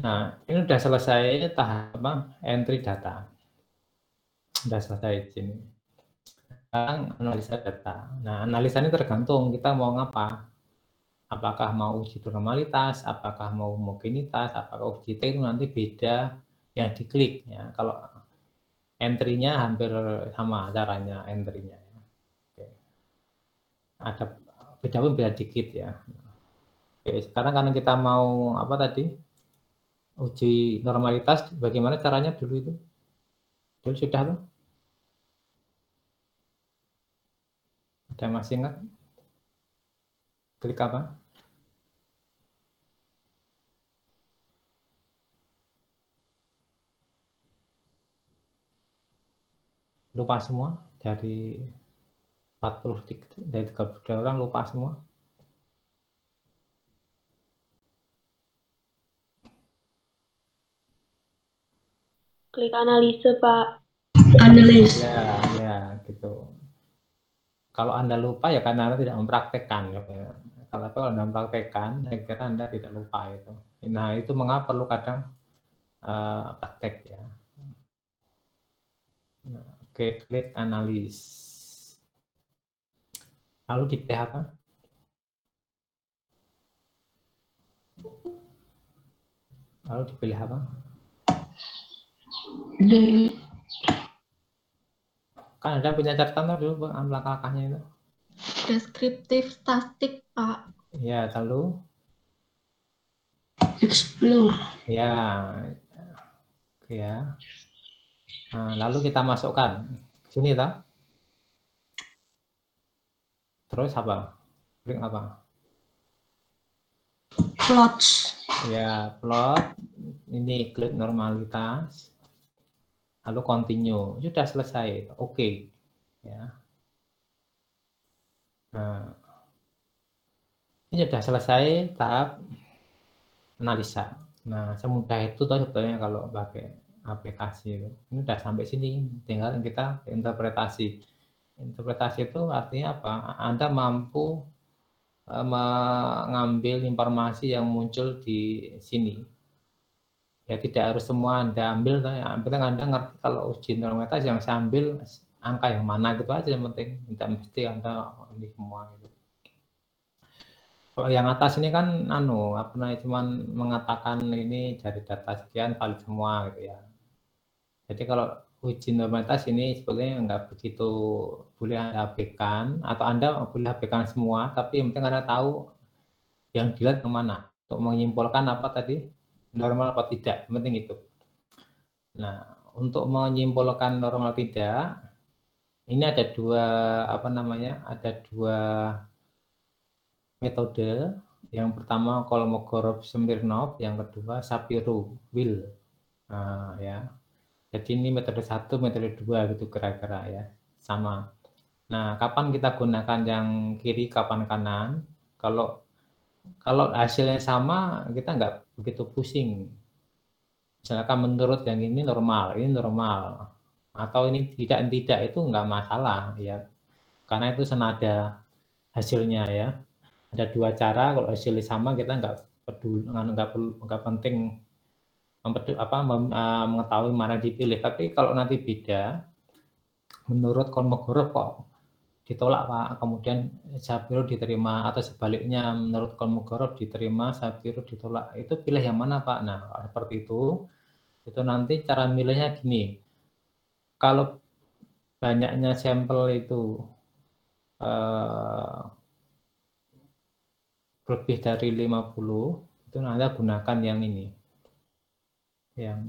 nah ini sudah selesai tahap apa entry data sudah selesai di sini. Sekarang analisa data. Nah, analisa ini tergantung kita mau ngapa. Apakah mau uji normalitas, apakah mau homogenitas, apakah uji itu nanti beda yang diklik ya. Kalau entry-nya hampir sama caranya entry-nya. Ada beda pun beda dikit ya. Oke, sekarang karena kita mau apa tadi? Uji normalitas bagaimana caranya dulu itu? Dulu sudah tuh? Ada masih ingat? Klik apa? Lupa semua dari 40 dari 32 orang lupa semua. Klik analisa, Pak. analis. Ya, ya, gitu. Kalau Anda lupa ya karena Anda tidak mempraktekkan. Ya. Kalau kalau Anda mempraktekkan, saya kira Anda tidak lupa itu. Nah, itu mengapa perlu kadang uh, praktek ya. Nah, Oke, klik analis. Lalu di PHP Lalu dipilih apa? Di Kan ada punya catatan tuh dulu Bang, langkah-langkahnya itu. deskriptif statik, Pak. Ya, lalu Explore. ya Oke ya. Nah, lalu kita masukkan sini tak? Terus apa? Klik apa? Plots. Ya, plot. Ini klik normalitas. Lalu continue. Sudah selesai. Oke. Ya. Nah, ini sudah selesai tahap analisa. Nah, semudah itu tuh sebetulnya kalau pakai aplikasi itu. Ini sudah sampai sini, tinggal kita interpretasi. Interpretasi itu artinya apa? Anda mampu eh, mengambil informasi yang muncul di sini. Ya tidak harus semua Anda ambil, penting Anda ngerti kalau uji normalitas yang saya ambil angka yang mana gitu aja yang penting. Tidak mesti Anda ini semua gitu. Kalau yang atas ini kan anu apa namanya cuman mengatakan ini dari data sekian valid semua gitu ya. Jadi kalau uji normalitas ini sebetulnya nggak begitu boleh Anda abaikan atau Anda boleh abaikan semua, tapi yang penting Anda tahu yang dilihat yang mana untuk menyimpulkan apa tadi normal apa tidak, yang penting itu. Nah, untuk menyimpulkan normal tidak, ini ada dua apa namanya, ada dua metode. Yang pertama Kolmogorov Smirnov, yang kedua Shapiro Will. Nah, ya. Jadi ini metode satu, metode dua gitu kira-kira ya, sama. Nah, kapan kita gunakan yang kiri, kapan kanan? Kalau kalau hasilnya sama, kita nggak begitu pusing. Misalkan menurut yang ini normal, ini normal, atau ini tidak tidak itu nggak masalah ya, karena itu senada hasilnya ya. Ada dua cara, kalau hasilnya sama kita nggak peduli, nggak perlu, nggak penting apa, mem, uh, mengetahui mana dipilih. Tapi kalau nanti beda, menurut Kolmogorov kok ditolak Pak, kemudian Shapiro diterima atau sebaliknya menurut Kolmogorov diterima, Shapiro ditolak. Itu pilih yang mana Pak? Nah, seperti itu. Itu nanti cara milihnya gini. Kalau banyaknya sampel itu uh, lebih dari 50 itu Anda gunakan yang ini yang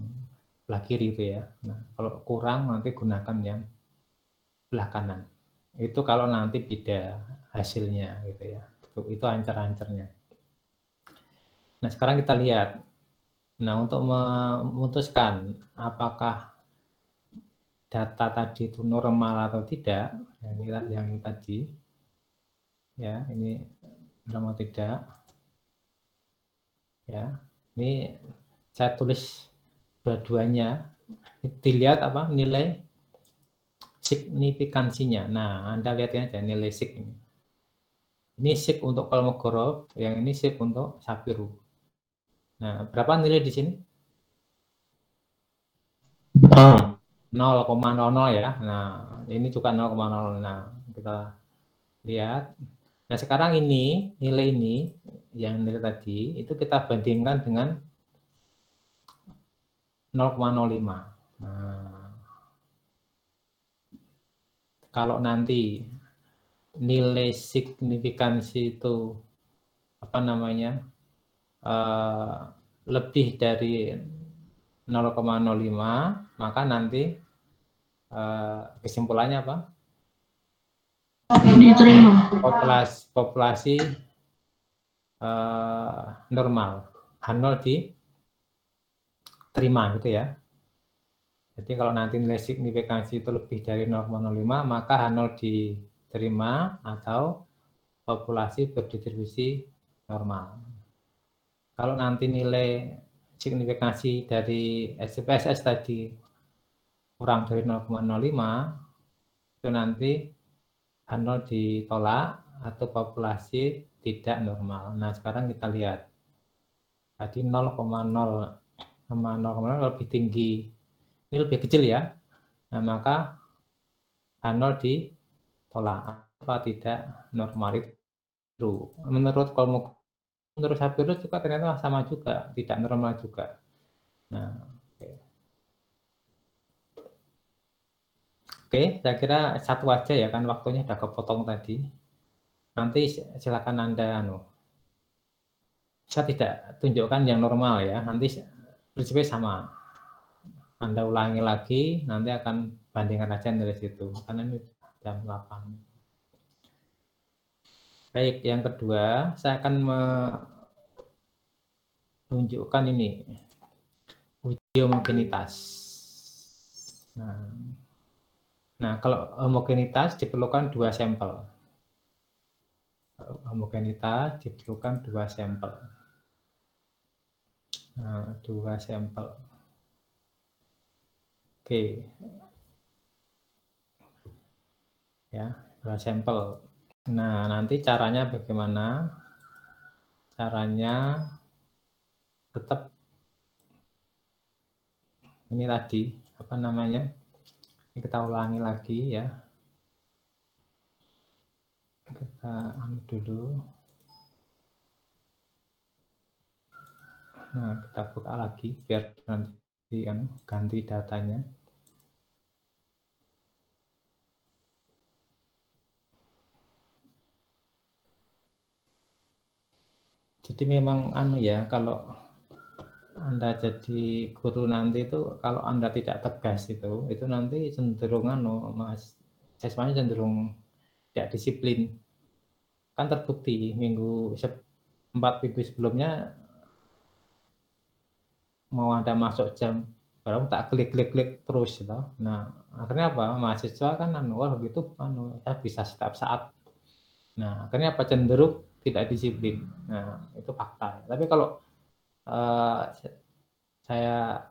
belah kiri itu ya. Nah kalau kurang nanti gunakan yang belah kanan. Itu kalau nanti beda hasilnya gitu ya. Itu, itu ancar-ancarnya nah sekarang kita lihat. Nah untuk memutuskan apakah data tadi itu normal atau tidak yang, yang tadi ya ini normal tidak ya ini saya tulis dua-duanya dilihat apa nilai signifikansinya. Nah anda lihat aja nilai sig ini. Ini sig untuk Kolmogorov yang ini sig untuk Shapiro nah berapa nilai di sini? 0,00 ya. Nah ini juga 0,00 nah kita lihat. Nah, sekarang ini, nilai ini, yang nilai tadi, itu kita bandingkan dengan 0,05. Nah, kalau nanti nilai signifikansi itu, apa namanya, uh, lebih dari 0,05, maka nanti uh, kesimpulannya apa? Diterima. populasi populasi uh, normal H0 diterima gitu ya jadi kalau nanti nilai signifikansi itu lebih dari 0,05 maka H0 diterima atau populasi berdistribusi normal kalau nanti nilai signifikansi dari SPSS tadi kurang dari 0,05 itu nanti H0 ditolak atau populasi tidak normal. Nah, sekarang kita lihat. Tadi 0,0 lebih tinggi. Ini lebih kecil ya. Nah, maka H0 ditolak apa tidak normal itu. Menurut kalau menurut Sapirus juga ternyata sama juga, tidak normal juga. Nah, oke. Oke, saya kira satu aja ya kan waktunya udah kepotong tadi. Nanti silakan Anda anu. Saya tidak tunjukkan yang normal ya. Nanti prinsipnya sama. Anda ulangi lagi, nanti akan bandingkan aja dari situ. Karena ini jam 8. Baik, yang kedua, saya akan menunjukkan ini uji homogenitas. Nah, nah kalau homogenitas diperlukan dua sampel. Homogenitas diperlukan dua sampel. Nah, dua sampel. Oke. Ya, dua sampel. Nah, nanti caranya bagaimana? Caranya tetap ini tadi apa namanya? Ini kita ulangi lagi ya. Kita anu dulu. Nah, kita buka lagi biar nanti anu, ganti datanya. Jadi memang anu ya kalau anda jadi guru nanti itu kalau Anda tidak tegas itu itu nanti cenderung anu Mas siswanya cenderung tidak disiplin. Kan terbukti minggu empat minggu sebelumnya mau Anda masuk jam baru tak klik-klik-klik terus gitu. Nah, akhirnya apa? Mahasiswa kan anu wah gitu anu saya bisa setiap saat. Nah, akhirnya apa cenderung tidak disiplin. Nah, itu fakta. Tapi kalau uh, saya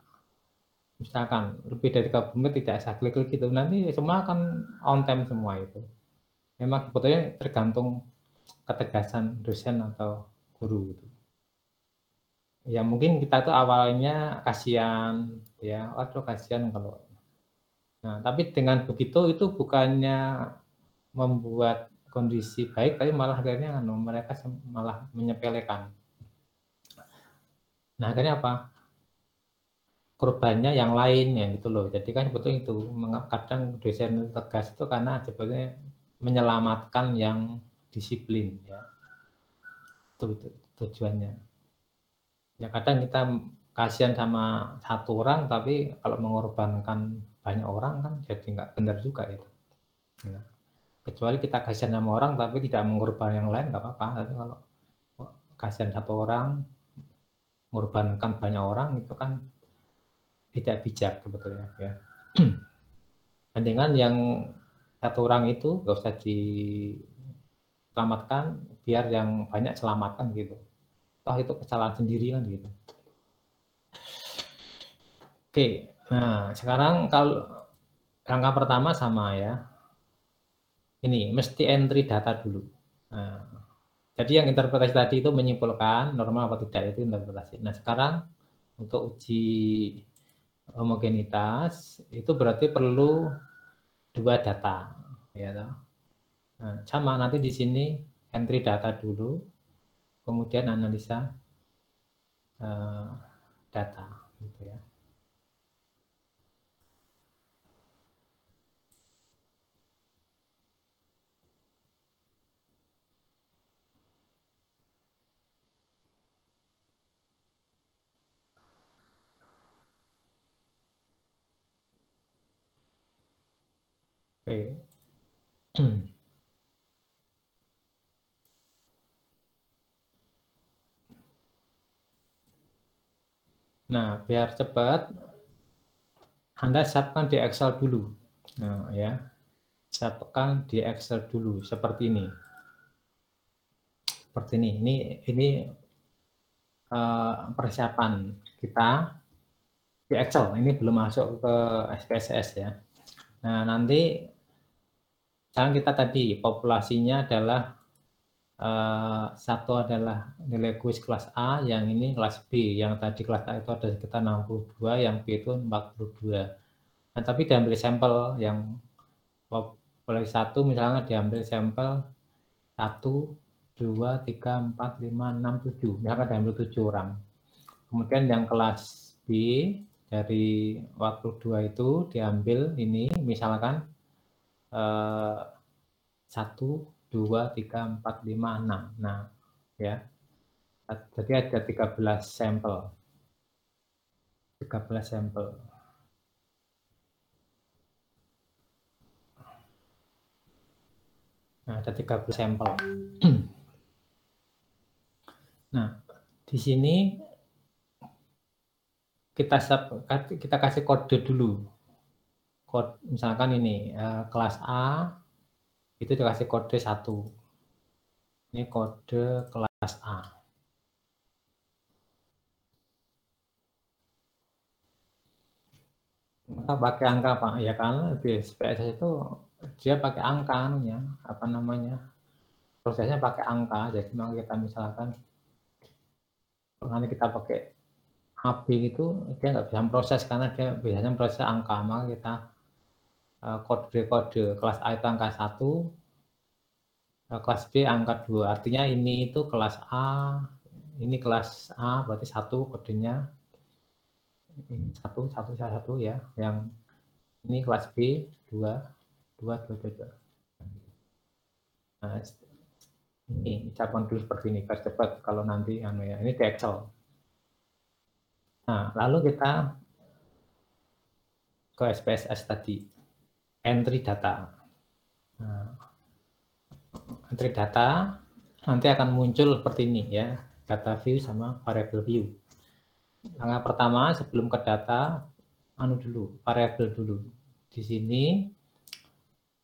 misalkan lebih dari tiga menit tidak saya klik-klik gitu, nanti semua akan on time semua itu. Memang sebetulnya tergantung ketegasan dosen atau guru gitu. Ya mungkin kita tuh awalnya kasihan ya, waduh kasihan kalau Nah, tapi dengan begitu itu bukannya membuat kondisi baik tapi malah akhirnya anu, mereka malah menyepelekan. Nah akhirnya apa? Korbannya yang lain ya gitu loh. Jadi kan sebetulnya itu kadang dosen tegas itu karena sebetulnya menyelamatkan yang disiplin ya. Itu, itu tujuannya ya kadang kita kasihan sama satu orang tapi kalau mengorbankan banyak orang kan jadi nggak benar juga itu. Ya. Kecuali kita kasihan sama orang tapi tidak mengorbankan yang lain nggak apa-apa. Tapi kalau kasihan satu orang mengorbankan banyak orang itu kan tidak bijak sebetulnya ya. Dengan yang satu orang itu nggak usah diselamatkan biar yang banyak selamatkan gitu toh itu kesalahan sendiri kan gitu oke nah sekarang kalau langkah pertama sama ya ini mesti entry data dulu. Nah, jadi yang interpretasi tadi itu menyimpulkan normal atau tidak itu interpretasi. Nah sekarang untuk uji homogenitas itu berarti perlu dua data, ya. Nah, sama nanti di sini entry data dulu, kemudian analisa uh, data, gitu ya. Oke. Nah, biar cepat, Anda siapkan di Excel dulu. Nah, ya. Siapkan di Excel dulu seperti ini. Seperti ini. Ini ini uh, persiapan kita di Excel. Ini belum masuk ke SPSS ya. Nah, nanti sekarang kita tadi populasinya adalah eh, satu adalah nilai kuis kelas A, yang ini kelas B. Yang tadi kelas A itu ada sekitar 62, yang B itu 42. Nah, tapi diambil sampel yang populasi satu misalnya diambil sampel 1, 2, 3, 4, 5, 6, 7. Misalkan diambil 7 orang. Kemudian yang kelas B dari waktu dua itu diambil ini misalkan eh, satu, dua, tiga, empat, lima, enam. Nah, ya. Jadi ada 13 sampel. 13 sampel. Nah, ada 13 sampel. Nah, di sini kita kita kasih kode dulu. Kode misalkan ini eh, kelas A itu dikasih kode satu. Ini kode kelas A. Kita pakai angka Pak, ya kan SPSS itu dia pakai angka ya, apa namanya? Prosesnya pakai angka, jadi maka kita misalkan nanti kita pakai AB itu dia nggak bisa proses karena dia biasanya proses angka. Maka kita kode-kode kelas A itu angka 1 eh, kelas B angka 2 artinya ini itu kelas A ini kelas A berarti satu kodenya. Satu satu satu ya. Yang ini kelas B dua dua dua dua, Nah, ini ucapan dulu seperti ini biar cepat kalau nanti anu ya ini di Excel. Nah lalu kita ke SPSS tadi entry data. Nah, entry data nanti akan muncul seperti ini ya. Data view sama variable view. Langkah pertama sebelum ke data anu dulu variable dulu. Di sini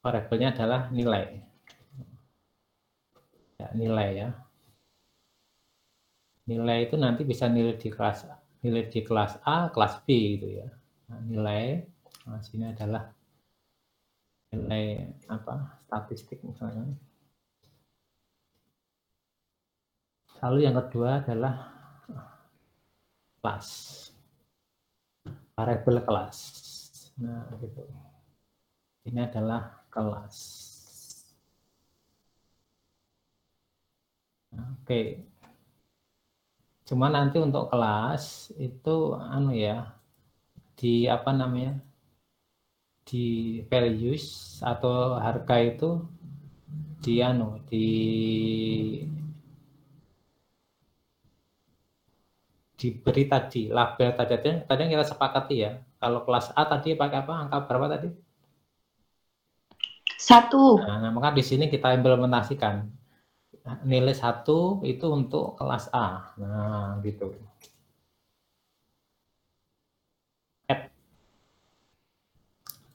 variabelnya adalah nilai. Ya, nilai ya. Nilai itu nanti bisa nilai di kelas nilai di kelas A, kelas B gitu ya. Nah, nilai nah, sini adalah nilai apa statistik misalnya. Lalu yang kedua adalah kelas variabel kelas. Nah, gitu. Ini adalah kelas. Oke. Cuma nanti untuk kelas itu anu ya di apa namanya? Di values atau harga itu di anu di diberi tadi label tadi. Tadi yang kita sepakati ya. Kalau kelas A tadi pakai apa? Angka berapa tadi? Satu. Nah, maka di sini kita implementasikan. Nilai satu itu untuk kelas A. Nah, gitu.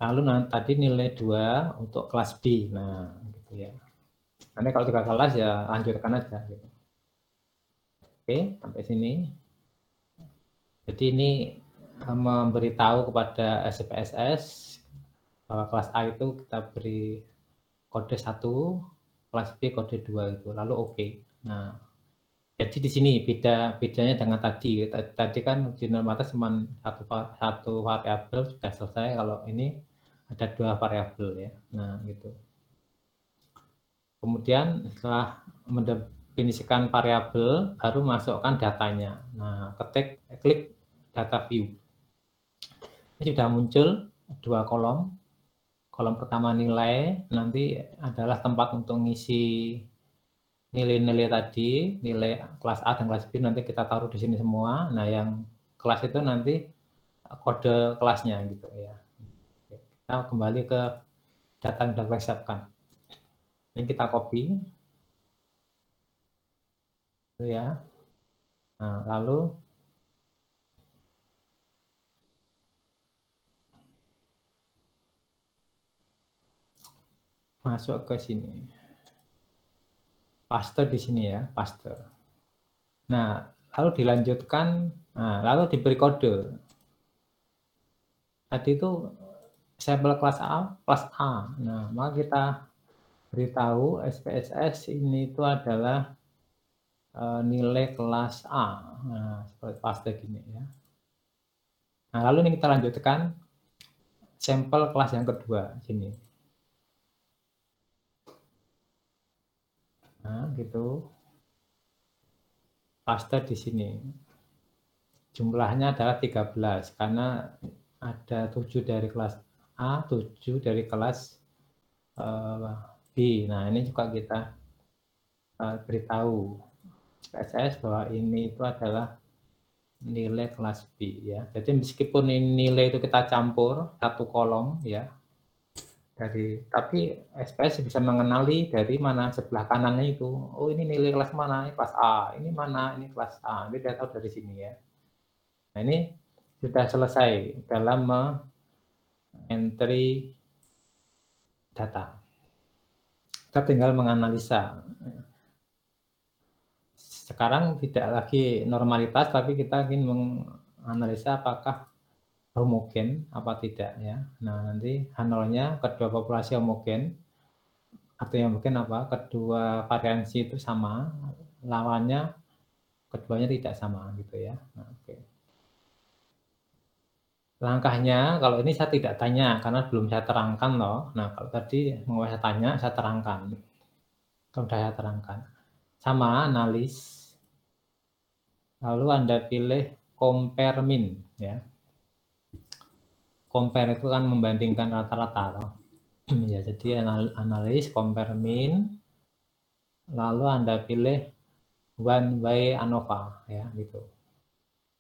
Lalu nanti tadi nilai dua untuk kelas B. Nah, gitu ya. Nanti kalau tiga kelas ya lanjutkan aja. Gitu. Oke, sampai sini. Jadi ini eh, memberitahu kepada SPSS bahwa kelas A itu kita beri kode satu kelas B kode 2 itu lalu oke okay. nah jadi di sini beda bedanya dengan tadi tadi kan di mata cuma satu satu variabel sudah selesai kalau ini ada dua variabel ya. Nah gitu. Kemudian setelah mendefinisikan variabel baru masukkan datanya. Nah ketik klik data view. Ini sudah muncul dua kolom. Kolom pertama nilai nanti adalah tempat untuk ngisi nilai-nilai tadi, nilai kelas A dan kelas B nanti kita taruh di sini semua. Nah, yang kelas itu nanti kode kelasnya gitu ya. Kita kembali ke data yang sudah kita siapkan. Ini kita copy. Itu ya. Nah, lalu masuk ke sini. Paste di sini ya, paste. Nah, lalu dilanjutkan, nah, lalu diberi kode. tadi itu sampel kelas A, kelas A. Nah, maka kita beritahu SPSS ini itu adalah uh, nilai kelas A. Nah, seperti paste gini ya. Nah, lalu ini kita lanjutkan sampel kelas yang kedua sini. Nah, gitu. Paste di sini. Jumlahnya adalah 13 karena ada 7 dari kelas A, 7 dari kelas uh, B. Nah, ini juga kita uh, beritahu PSS bahwa ini itu adalah nilai kelas B ya. Jadi meskipun ini nilai itu kita campur satu kolom ya, dari tapi SPS bisa mengenali dari mana sebelah kanannya itu oh ini nilai kelas mana ini kelas A ini mana ini kelas A ini dia dari sini ya nah ini sudah selesai dalam entry data kita tinggal menganalisa sekarang tidak lagi normalitas tapi kita ingin menganalisa apakah homogen apa tidak ya. Nah, nanti H0-nya kedua populasi homogen. Artinya mungkin apa? Kedua variansi itu sama, lawannya keduanya tidak sama gitu ya. Nah, oke. Okay. Langkahnya kalau ini saya tidak tanya karena belum saya terangkan loh. Nah, kalau tadi mau saya tanya, saya terangkan. Kalau saya terangkan. Sama analis. Lalu Anda pilih compare min ya compare itu kan membandingkan rata-rata ya jadi analis compare mean lalu anda pilih one way ANOVA ya gitu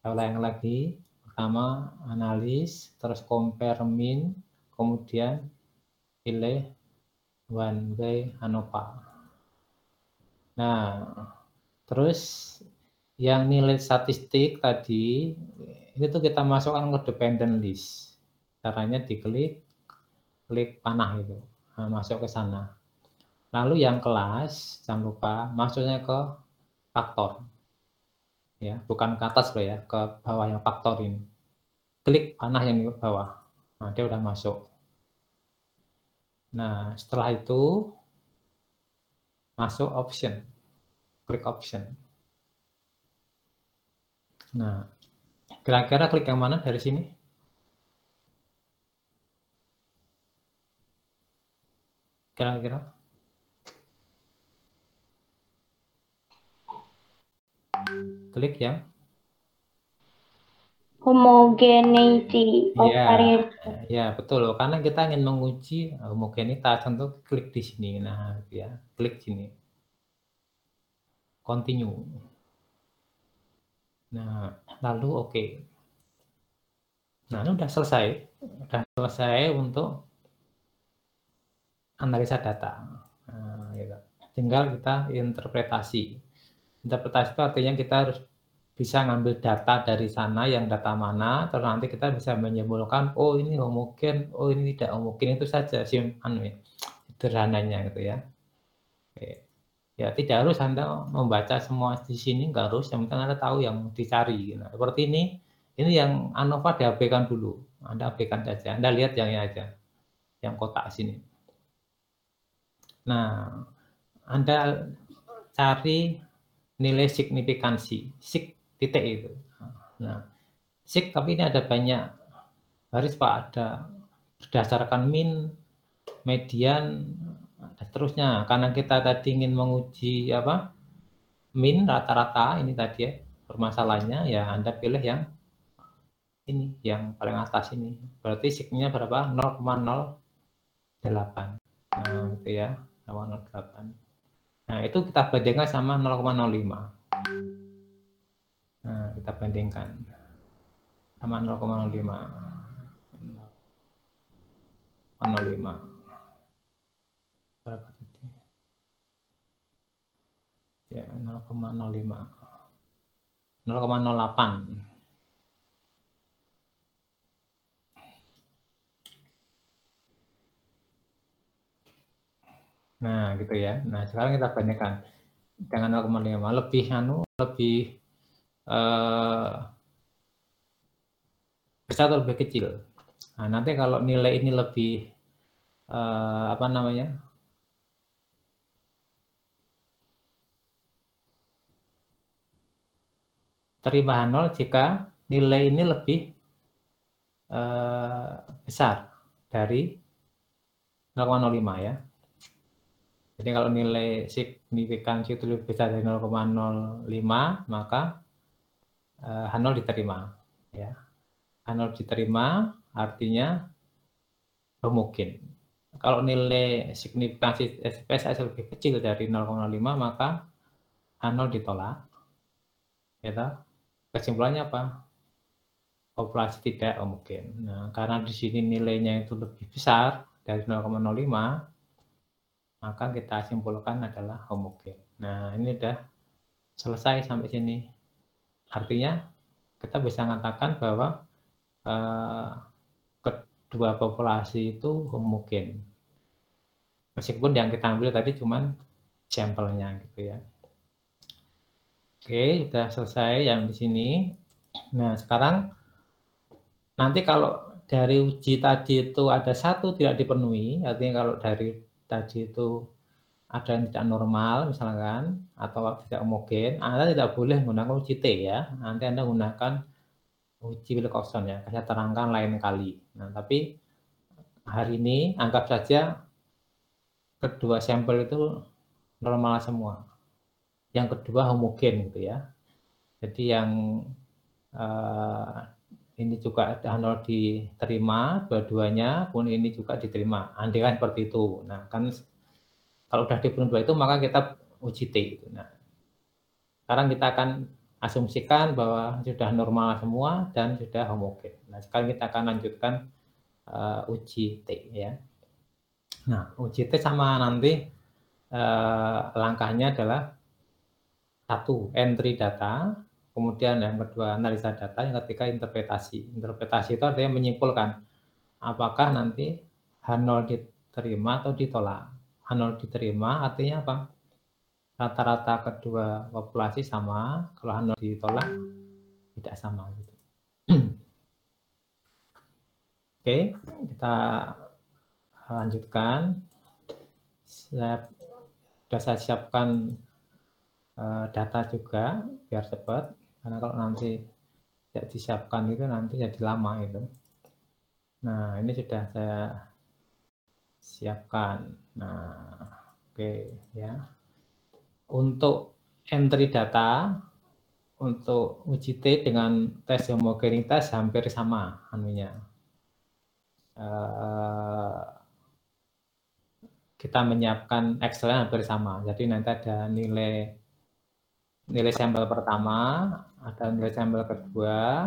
saya ulang lagi pertama analis terus compare mean kemudian pilih one way ANOVA nah terus yang nilai statistik tadi itu kita masukkan ke dependent list. Caranya diklik klik panah itu. Nah, masuk ke sana. Lalu yang kelas jangan lupa masuknya ke faktor ya bukan ke atas loh ya ke bawah yang faktor ini. Klik panah yang di bawah. Nah dia udah masuk. Nah setelah itu masuk option. Klik option. Nah kira-kira klik yang mana dari sini? Kira-kira? Klik ya. Homogeneity of ya, variable. Ya, betul. Karena kita ingin menguji homogenitas, tentu klik di sini. Nah, ya, klik sini. Continue. Nah, lalu oke. Okay. Nah, ini udah selesai. Udah selesai untuk analisa data. Nah, gitu. Tinggal kita interpretasi. Interpretasi itu artinya kita harus bisa ngambil data dari sana yang data mana, terus nanti kita bisa menyimpulkan, oh ini homogen, oh ini tidak homogen itu saja sim anu ya, sederhananya gitu ya. Ya tidak harus anda membaca semua di sini, nggak harus, yang penting anda tahu yang dicari. Nah, seperti ini, ini yang ANOVA diabaikan dulu, anda abaikan saja, anda lihat yang ini aja, yang kotak sini. Nah, Anda cari nilai signifikansi, sig titik itu. Nah, sig tapi ini ada banyak garis Pak, ada berdasarkan min, median, dan seterusnya. Karena kita tadi ingin menguji apa? Min rata-rata ini tadi ya, permasalahannya ya Anda pilih yang ini, yang paling atas ini. Berarti signya berapa? 0,08. Nah, gitu ya. 0,08. Nah, itu kita bandingkan sama 0,05. Nah, kita bandingkan sama 0,05. 0,05. Berapa tadi? Ya, 0,05. 0,08. Nah, gitu ya. Nah, sekarang kita bandingkan dengan 0,5 lebih anu lebih eh, besar atau lebih kecil. Nah, nanti kalau nilai ini lebih eh, apa namanya? terima nol jika nilai ini lebih eh, besar dari 0,05 ya. Jadi kalau nilai signifikansi itu lebih besar dari 0,05 maka eh, H0 diterima ya. H0 diterima artinya mungkin. Kalau nilai signifikansi SPSS lebih kecil dari 0,5 maka H0 ditolak. Ya, kesimpulannya apa? Populasi tidak homogen. Nah, karena di sini nilainya itu lebih besar dari 0,05, maka kita simpulkan adalah homogen. Nah, ini udah selesai sampai sini. Artinya, kita bisa mengatakan bahwa eh, kedua populasi itu homogen. Meskipun yang kita ambil tadi cuma sampelnya gitu ya. Oke, sudah selesai yang di sini. Nah, sekarang nanti kalau dari uji tadi itu ada satu tidak dipenuhi, artinya kalau dari tadi itu ada yang tidak normal misalkan atau tidak homogen, Anda tidak boleh menggunakan uji T ya. Nanti Anda gunakan uji Wilcoxon ya, saya terangkan lain kali. Nah, tapi hari ini anggap saja kedua sampel itu normal semua yang kedua homogen gitu ya. Jadi yang uh, ini juga H0 diterima dua-duanya, kemudian ini juga diterima. Andai kan seperti itu. Nah, kan kalau sudah dipenuhi dua itu maka kita uji T gitu. Nah, sekarang kita akan asumsikan bahwa sudah normal semua dan sudah homogen. Nah, sekarang kita akan lanjutkan uh, uji T ya. Nah, uji T sama nanti uh, langkahnya adalah satu entry data, kemudian yang kedua analisa data, yang ketiga interpretasi. Interpretasi itu artinya menyimpulkan apakah nanti H0 diterima atau ditolak. H0 diterima artinya apa? Rata-rata kedua populasi sama, kalau H0 ditolak tidak sama gitu. Oke, kita lanjutkan. Saya sudah saya siapkan Eh, data juga biar cepat karena kalau nanti tidak disiapkan itu nanti jadi lama itu. Nah ini sudah saya siapkan. Nah oke okay, ya. Untuk entry data untuk uji T dengan tes homogenitas hampir sama anunya. Uh, kita menyiapkan Excel hampir sama. Jadi nanti ada nilai nilai sampel pertama, ada nilai sampel kedua,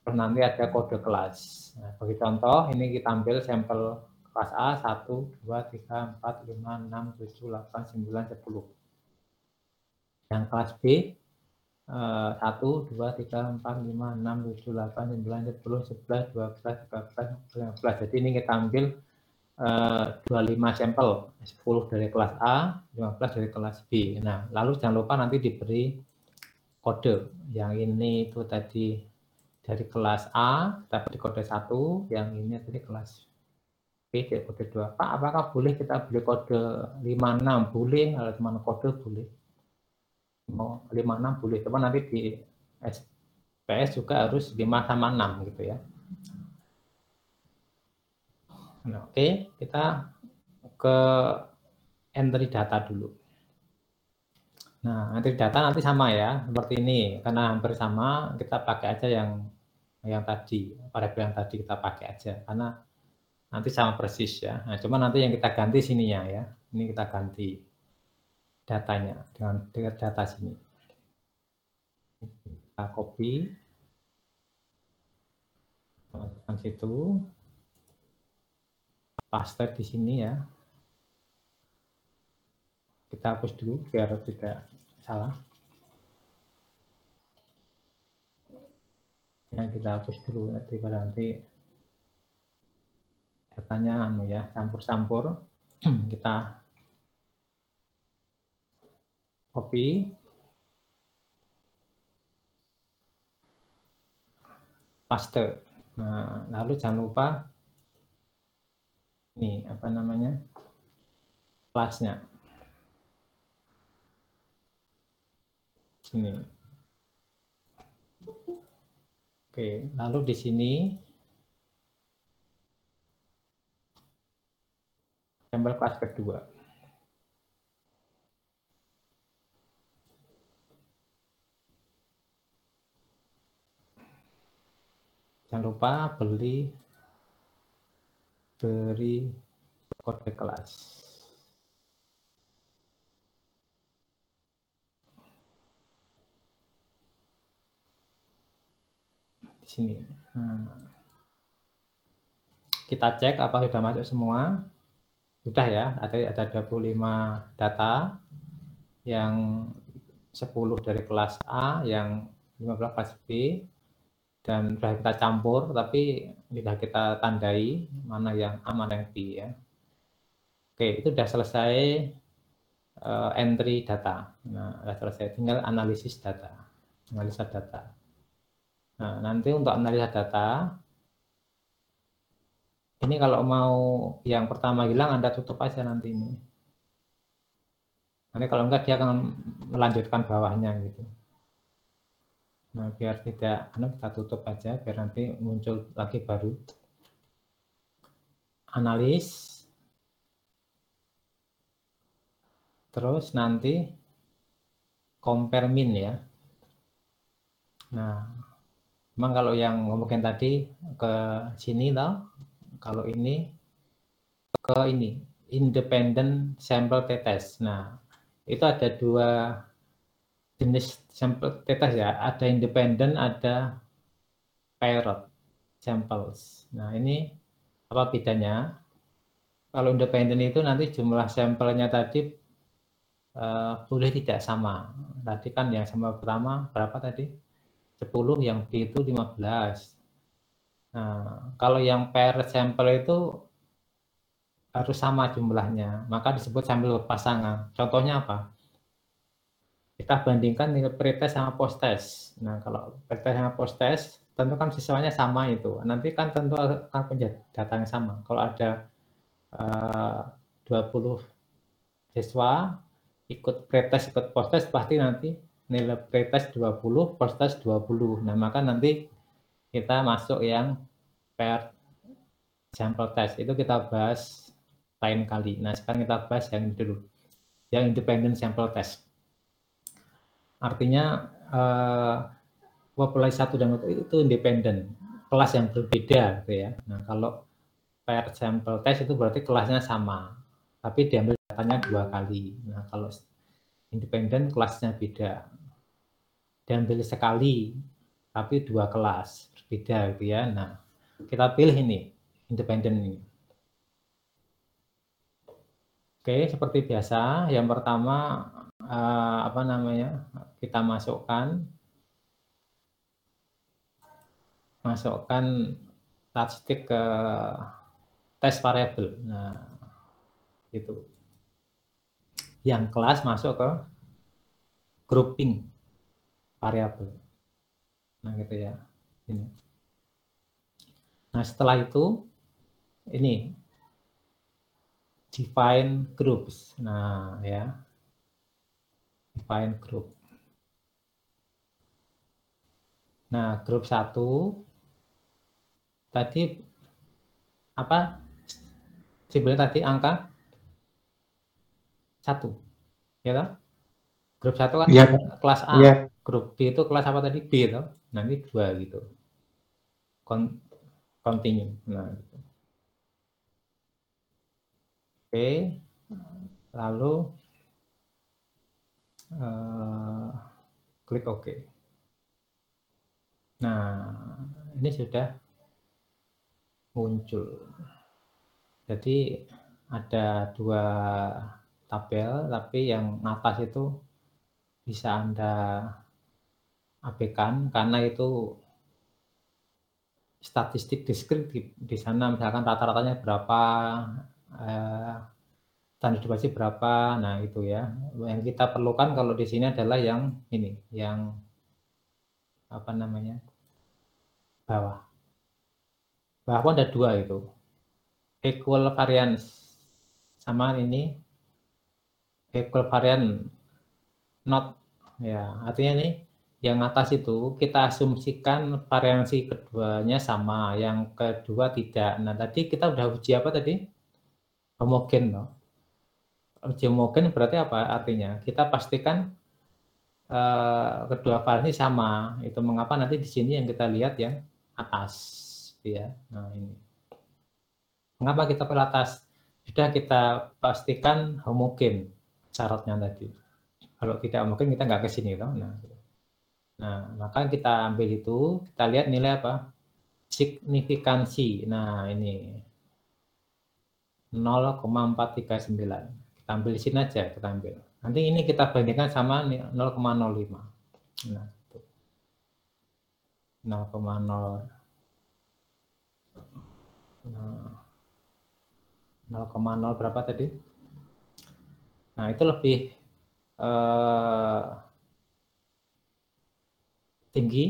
terus nanti ada kode kelas. Nah, bagi contoh, ini kita ambil sampel kelas A 1, 2, 3, 4, 5, 6, 7, 8, 9, 10. Yang kelas B 1, 2, 3, 4, 5, 6, 7, 8, 9, 10, 11, 12, 13, 14, 15. Jadi ini kita ambil 25 eh, sampel, 10 dari kelas A, 15 dari kelas B. Nah, lalu jangan lupa nanti diberi kode. Yang ini itu tadi dari kelas A, kita kode 1, yang ini tadi kelas B, dari kode 2. Pak, apakah boleh kita beri kode 56? Boleh, kalau cuma kode boleh. Mau 56 boleh, cuma nanti di SPS juga harus 5 sama 6 gitu ya. Nah, Oke, kita ke entry data dulu. Nah, entry data nanti sama ya, seperti ini. Karena hampir sama, kita pakai aja yang yang tadi, variabel yang tadi kita pakai aja. Karena nanti sama persis ya. Nah, cuma nanti yang kita ganti sininya ya. Ini kita ganti datanya dengan, dengan data sini. Kita copy. Masukkan situ paste di sini ya. Kita hapus dulu biar tidak salah. Ya, kita hapus dulu nanti nanti datanya anu ya campur-campur kita copy paste Nah, lalu jangan lupa ini apa namanya kelasnya. Sini. Oke, lalu di sini sampel kelas kedua. Jangan lupa beli beri kode kelas. Di sini. Nah. Kita cek apa sudah masuk semua. Sudah ya, ada ada 25 data yang 10 dari kelas A, yang 15 kelas B, dan sudah kita campur tapi sudah kita tandai mana yang A mana yang B ya oke itu sudah selesai uh, entry data nah sudah selesai tinggal analisis data analisa data nah nanti untuk analisa data ini kalau mau yang pertama hilang anda tutup aja nanti ini nanti kalau enggak dia akan melanjutkan bawahnya gitu Nah, biar tidak, anu kita tutup aja, biar nanti muncul lagi baru. Analis. Terus nanti compare min ya. Nah, memang kalau yang ngomongin tadi ke sini loh, kalau ini ke ini, independent sample test. Nah, itu ada dua jenis sampel tetes ya, ada independen, ada paired samples. Nah, ini apa bedanya? Kalau independen itu nanti jumlah sampelnya tadi uh, boleh tidak sama. Tadi kan yang sama pertama berapa tadi? 10, yang B itu 15. Nah, kalau yang paired sampel itu harus sama jumlahnya, maka disebut sampel pasangan. Contohnya apa? kita bandingkan nilai pretest sama post test. Nah, kalau pretest sama post test, tentu kan siswanya sama itu. Nanti kan tentu akan punya data yang sama. Kalau ada eh, uh, 20 siswa ikut pretest, ikut post test, pasti nanti nilai pretest 20, post test 20. Nah, maka nanti kita masuk yang per sampel test. Itu kita bahas lain kali. Nah, sekarang kita bahas yang dulu. Yang independent sample test. Artinya uh, populasi satu dan itu independen, kelas yang berbeda gitu ya. Nah, kalau per sampel test itu berarti kelasnya sama, tapi diambil datanya dua kali. Nah, kalau independen kelasnya beda. Diambil sekali, tapi dua kelas berbeda gitu ya. Nah, kita pilih ini, independen ini. Oke, seperti biasa, yang pertama uh, apa namanya kita masukkan masukkan statistik ke test variabel. Nah, itu. Yang kelas masuk ke grouping variabel. Nah, gitu ya. Ini. Nah, setelah itu ini define groups. Nah, ya define group. Nah, grup satu tadi apa Sebenarnya tadi angka satu, ya kan? Grup satu kan ya. kelas A, ya. grup B itu kelas apa tadi B itu, nanti dua gitu. Con continue. Nah, gitu. Oke, lalu uh, klik OK. Nah, ini sudah muncul. Jadi ada dua tabel, tapi yang atas itu bisa Anda abaikan karena itu statistik deskriptif. Di sana misalkan rata-ratanya berapa, eh, standar deviasi berapa. Nah, itu ya. Yang kita perlukan kalau di sini adalah yang ini, yang apa namanya? bawah. bahwa ada dua itu equal variance sama ini equal variance not ya artinya ini yang atas itu kita asumsikan variansi keduanya sama yang kedua tidak. Nah tadi kita udah uji apa tadi? Homogen loh uji homogen berarti apa artinya? Kita pastikan uh, kedua variansi sama. Itu mengapa nanti di sini yang kita lihat yang atas ya. Nah ini. Mengapa kita pilih atas? Sudah kita pastikan homogen syaratnya tadi. Kalau tidak homogen kita nggak ke sini toh nah nah maka kita ambil itu kita lihat nilai apa? Signifikansi. Nah ini. 0,439 kita ambil di sini aja kita ambil. Nanti ini kita bandingkan sama 0,05 nah 0,0 0,0 berapa tadi? Nah, itu lebih eh, tinggi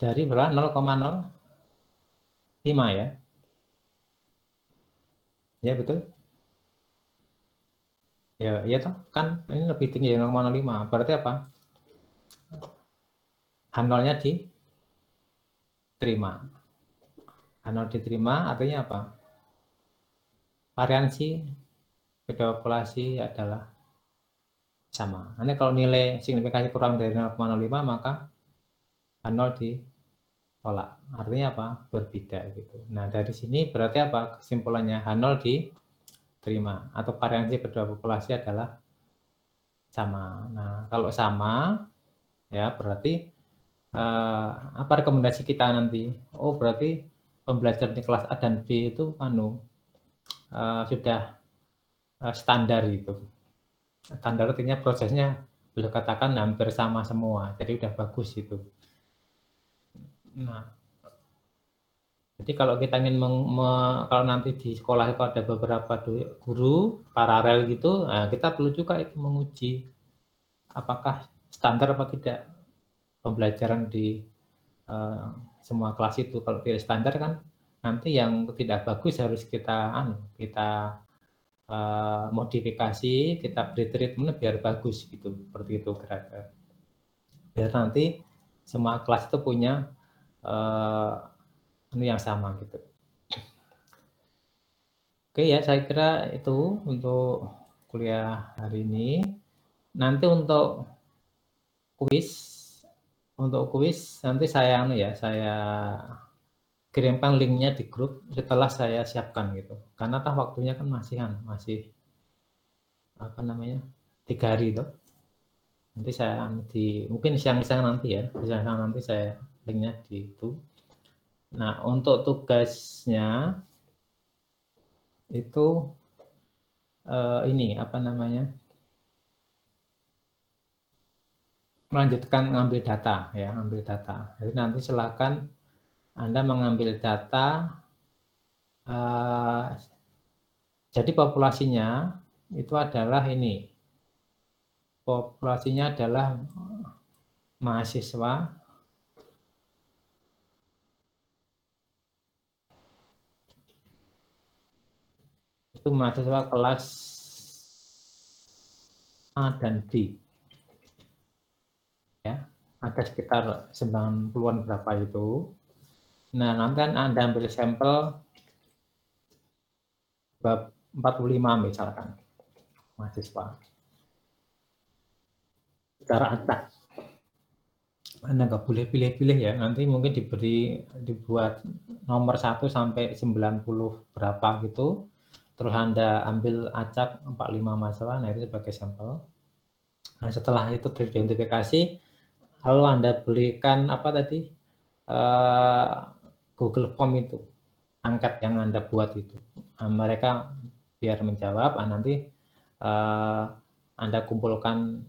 dari berapa? 0,05 ya. Ya, betul. Ya, iya toh, kan ini lebih tinggi dari 0,05. Berarti apa? Handolnya di terima. Kalau diterima artinya apa? Variansi populasi adalah sama. Nanti kalau nilai signifikansi kurang dari 0,05 maka H0 ditolak. Artinya apa? Berbeda gitu. Nah, dari sini berarti apa? Kesimpulannya H0 diterima atau variansi kedua populasi adalah sama. Nah, kalau sama ya berarti uh, apa rekomendasi kita nanti? Oh, berarti pembelajaran di kelas A dan B itu anu uh, sudah standar itu. Standar artinya prosesnya bisa katakan hampir sama semua. Jadi udah bagus itu. Nah, jadi kalau kita ingin meng, me, kalau nanti di sekolah itu ada beberapa guru paralel gitu, nah kita perlu juga itu menguji apakah standar apa tidak pembelajaran di uh, semua kelas itu. Kalau tidak standar kan nanti yang tidak bagus harus kita anu, kita uh, modifikasi, kita beri treatment biar bagus gitu. Seperti itu kira-kira. Biar nanti semua kelas itu punya uh, yang sama gitu. Oke ya, saya kira itu untuk kuliah hari ini. Nanti untuk kuis untuk kuis nanti saya anu ya saya kirimkan linknya di grup setelah saya siapkan gitu. Karena tah waktunya kan masih kan masih apa namanya tiga hari itu nanti saya di mungkin siang-siang nanti ya siang-siang nanti saya linknya di itu. Nah untuk tugasnya itu uh, ini apa namanya melanjutkan mengambil data ya, ambil data. Jadi nanti silakan Anda mengambil data uh, jadi populasinya itu adalah ini. Populasinya adalah mahasiswa. Itu mahasiswa kelas A dan B. Ya ada sekitar 90-an berapa itu nah nanti kan anda ambil sampel bab 45 misalkan mahasiswa. Secara atas anda nggak boleh pilih-pilih ya nanti mungkin diberi dibuat nomor 1 sampai 90 berapa gitu. Terus anda ambil acak 45 masalah nah itu sebagai sampel. Nah setelah itu teridentifikasi lalu Anda belikan apa tadi? Uh, Google Form itu angkat yang Anda buat itu. Nah, mereka biar menjawab nah, nanti uh, Anda kumpulkan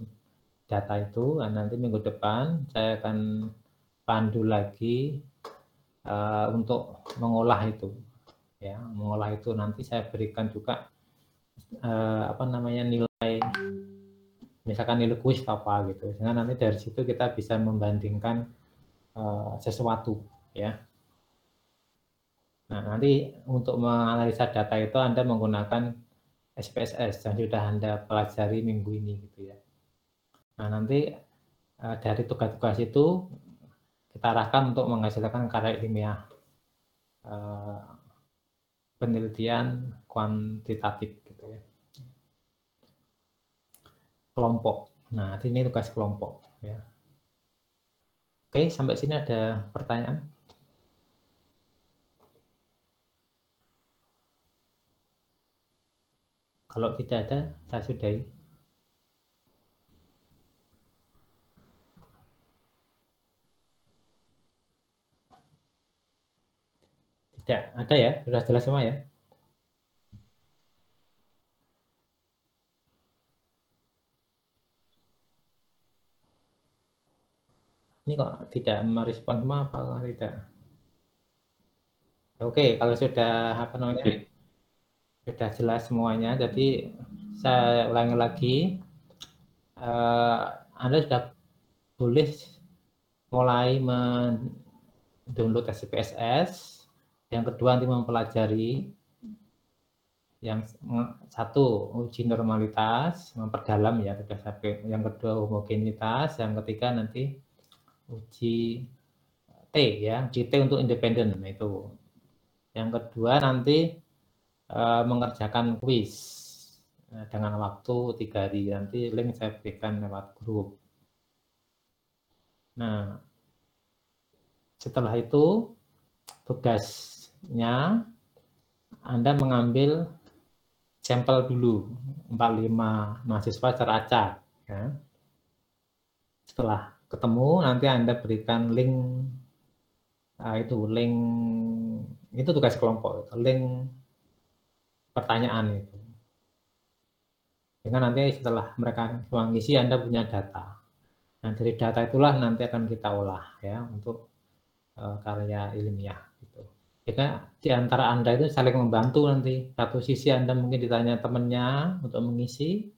data itu nanti minggu depan saya akan pandu lagi uh, untuk mengolah itu. Ya mengolah itu nanti saya berikan juga uh, apa namanya nilai misalkan nilai kuis apa gitu. Sehingga nanti dari situ kita bisa membandingkan uh, sesuatu ya Nah, nanti untuk menganalisa data itu Anda menggunakan SPSS yang sudah Anda pelajari minggu ini gitu ya. Nah, nanti uh, dari tugas-tugas itu kita arahkan untuk menghasilkan karya ilmiah uh, penelitian kuantitatif gitu ya. Kelompok. Nah, ini tugas kelompok ya. Oke, sampai sini ada pertanyaan? Kalau tidak ada, saya sudahi. Tidak, ada ya? Sudah jelas semua ya? Ini kok tidak merespon semua apa tidak? Oke, kalau sudah apa namanya? Sudah jelas semuanya. Jadi saya ulangi lagi, uh, Anda sudah boleh mulai mendownload SPSS. Yang kedua nanti mempelajari yang satu uji normalitas memperdalam ya sudah sampai yang kedua homogenitas yang ketiga nanti uji T ya uji T untuk independen nah, itu yang kedua nanti uh, mengerjakan kuis uh, dengan waktu tiga hari. Nanti link saya berikan lewat grup. Nah, setelah itu tugasnya Anda mengambil sampel dulu 45 mahasiswa secara acak. Ya. Setelah ketemu nanti Anda berikan link nah, itu link itu tugas kelompok link pertanyaan itu. Sehingga nanti setelah mereka mengisi Anda punya data. Nah, dari data itulah nanti akan kita olah ya untuk uh, karya ilmiah gitu. Jika di antara Anda itu saling membantu nanti. Satu sisi Anda mungkin ditanya temannya untuk mengisi,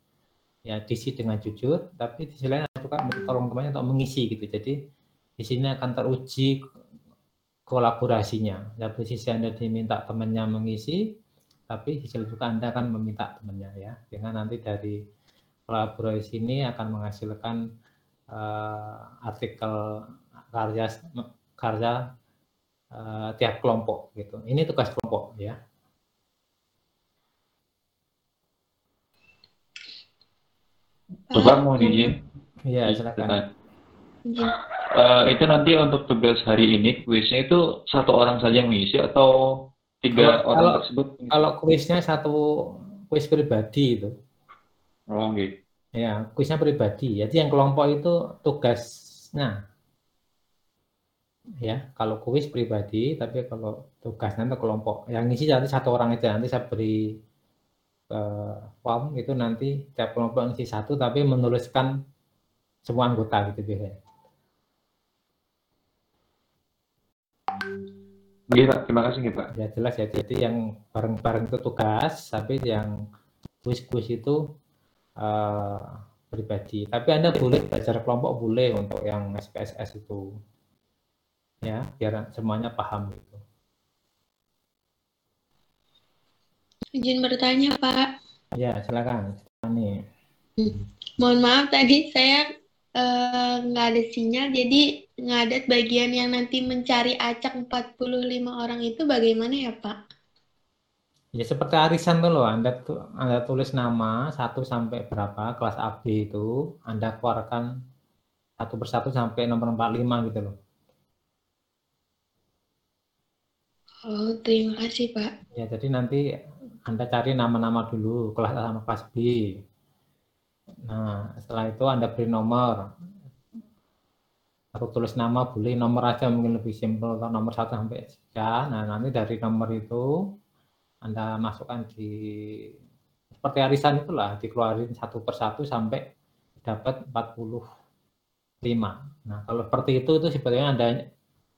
ya diisi dengan jujur, tapi di sisi lain juga tolong temannya untuk mengisi gitu. Jadi di sini akan teruji kolaborasinya. Satu sisi Anda diminta temannya mengisi, tapi di juga Anda akan meminta temannya ya. Dengan nanti dari kolaborasi ini akan menghasilkan uh, artikel karya karya uh, tiap kelompok gitu. Ini tugas kelompok ya. Coba mau izin. Iya, silakan. Uh, itu nanti untuk tugas hari ini kuisnya itu satu orang saja yang mengisi atau tiga kalau, orang kalau, tersebut. kalau kuisnya satu kuis pribadi itu. Oh gitu ya kuisnya pribadi. Jadi yang kelompok itu tugasnya. Ya kalau kuis pribadi tapi kalau tugasnya itu kelompok. Yang ngisi nanti satu orang aja. Nanti saya beri uh, form itu nanti tiap kelompok ngisi satu tapi menuliskan semua anggota gitu biasanya Iya, Pak. Terima kasih, Pak. Ya, jelas ya. Jadi yang bareng-bareng itu tugas, tapi yang kuis-kuis itu uh, pribadi. Tapi Anda boleh belajar kelompok, boleh untuk yang SPSS itu. Ya, biar semuanya paham itu. Izin bertanya, Pak. Ya, silakan. Ini. Hmm. Mohon maaf tadi saya nggak uh, ada sinyal, jadi ngadat bagian yang nanti mencari acak 45 orang itu bagaimana ya Pak? Ya seperti arisan tuh loh, Anda, tuh, Anda tulis nama satu sampai berapa, kelas AB itu, Anda keluarkan satu persatu sampai nomor 45 gitu loh. Oh, terima kasih Pak. Ya, jadi nanti Anda cari nama-nama dulu, kelas A sama kelas B. Nah, setelah itu Anda beri nomor. Aku tulis nama boleh nomor aja mungkin lebih simpel nomor satu sampai tiga. Nah, nanti dari nomor itu Anda masukkan di seperti arisan itulah dikeluarin satu persatu sampai dapat 45. Nah, kalau seperti itu itu sebetulnya Anda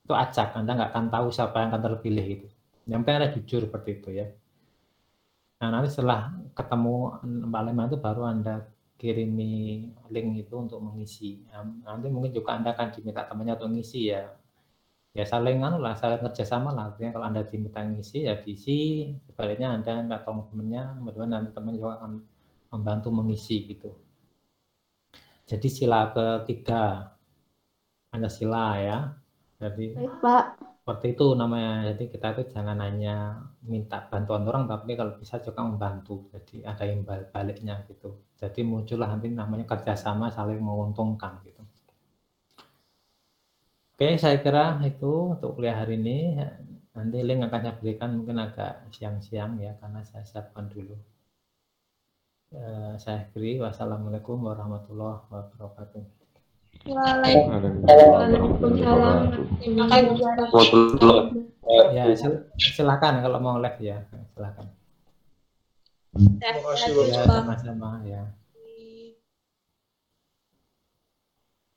itu acak, Anda nggak akan tahu siapa yang akan terpilih itu. Yang penting Anda jujur seperti itu ya. Nah, nanti setelah ketemu 45 itu baru Anda kirimi link itu untuk mengisi. Nanti mungkin juga Anda akan diminta temannya untuk mengisi ya. ya saling anu lah, saling kerjasama lah. Artinya kalau anda diminta ngisi ya diisi, sebaliknya anda minta tolong temennya, kemudian nanti teman juga akan membantu mengisi gitu. Jadi sila ketiga Pancasila ya. Jadi Baik, Pak. seperti itu namanya. Jadi kita itu jangan hanya minta bantuan orang, tapi kalau bisa juga membantu. Jadi ada imbal baliknya gitu. Jadi muncullah nanti namanya kerjasama saling menguntungkan gitu. Oke, saya kira itu untuk kuliah hari ini. Nanti link akan saya berikan mungkin agak siang-siang ya, karena saya siapkan dulu. Eh, saya akhiri. Wassalamualaikum warahmatullahi wabarakatuh. Waalaikumsalam. Terima kasih. Ya, sil- silakan kalau mau live ya, silakan. Terima kasih, Ya, sama-sama ya.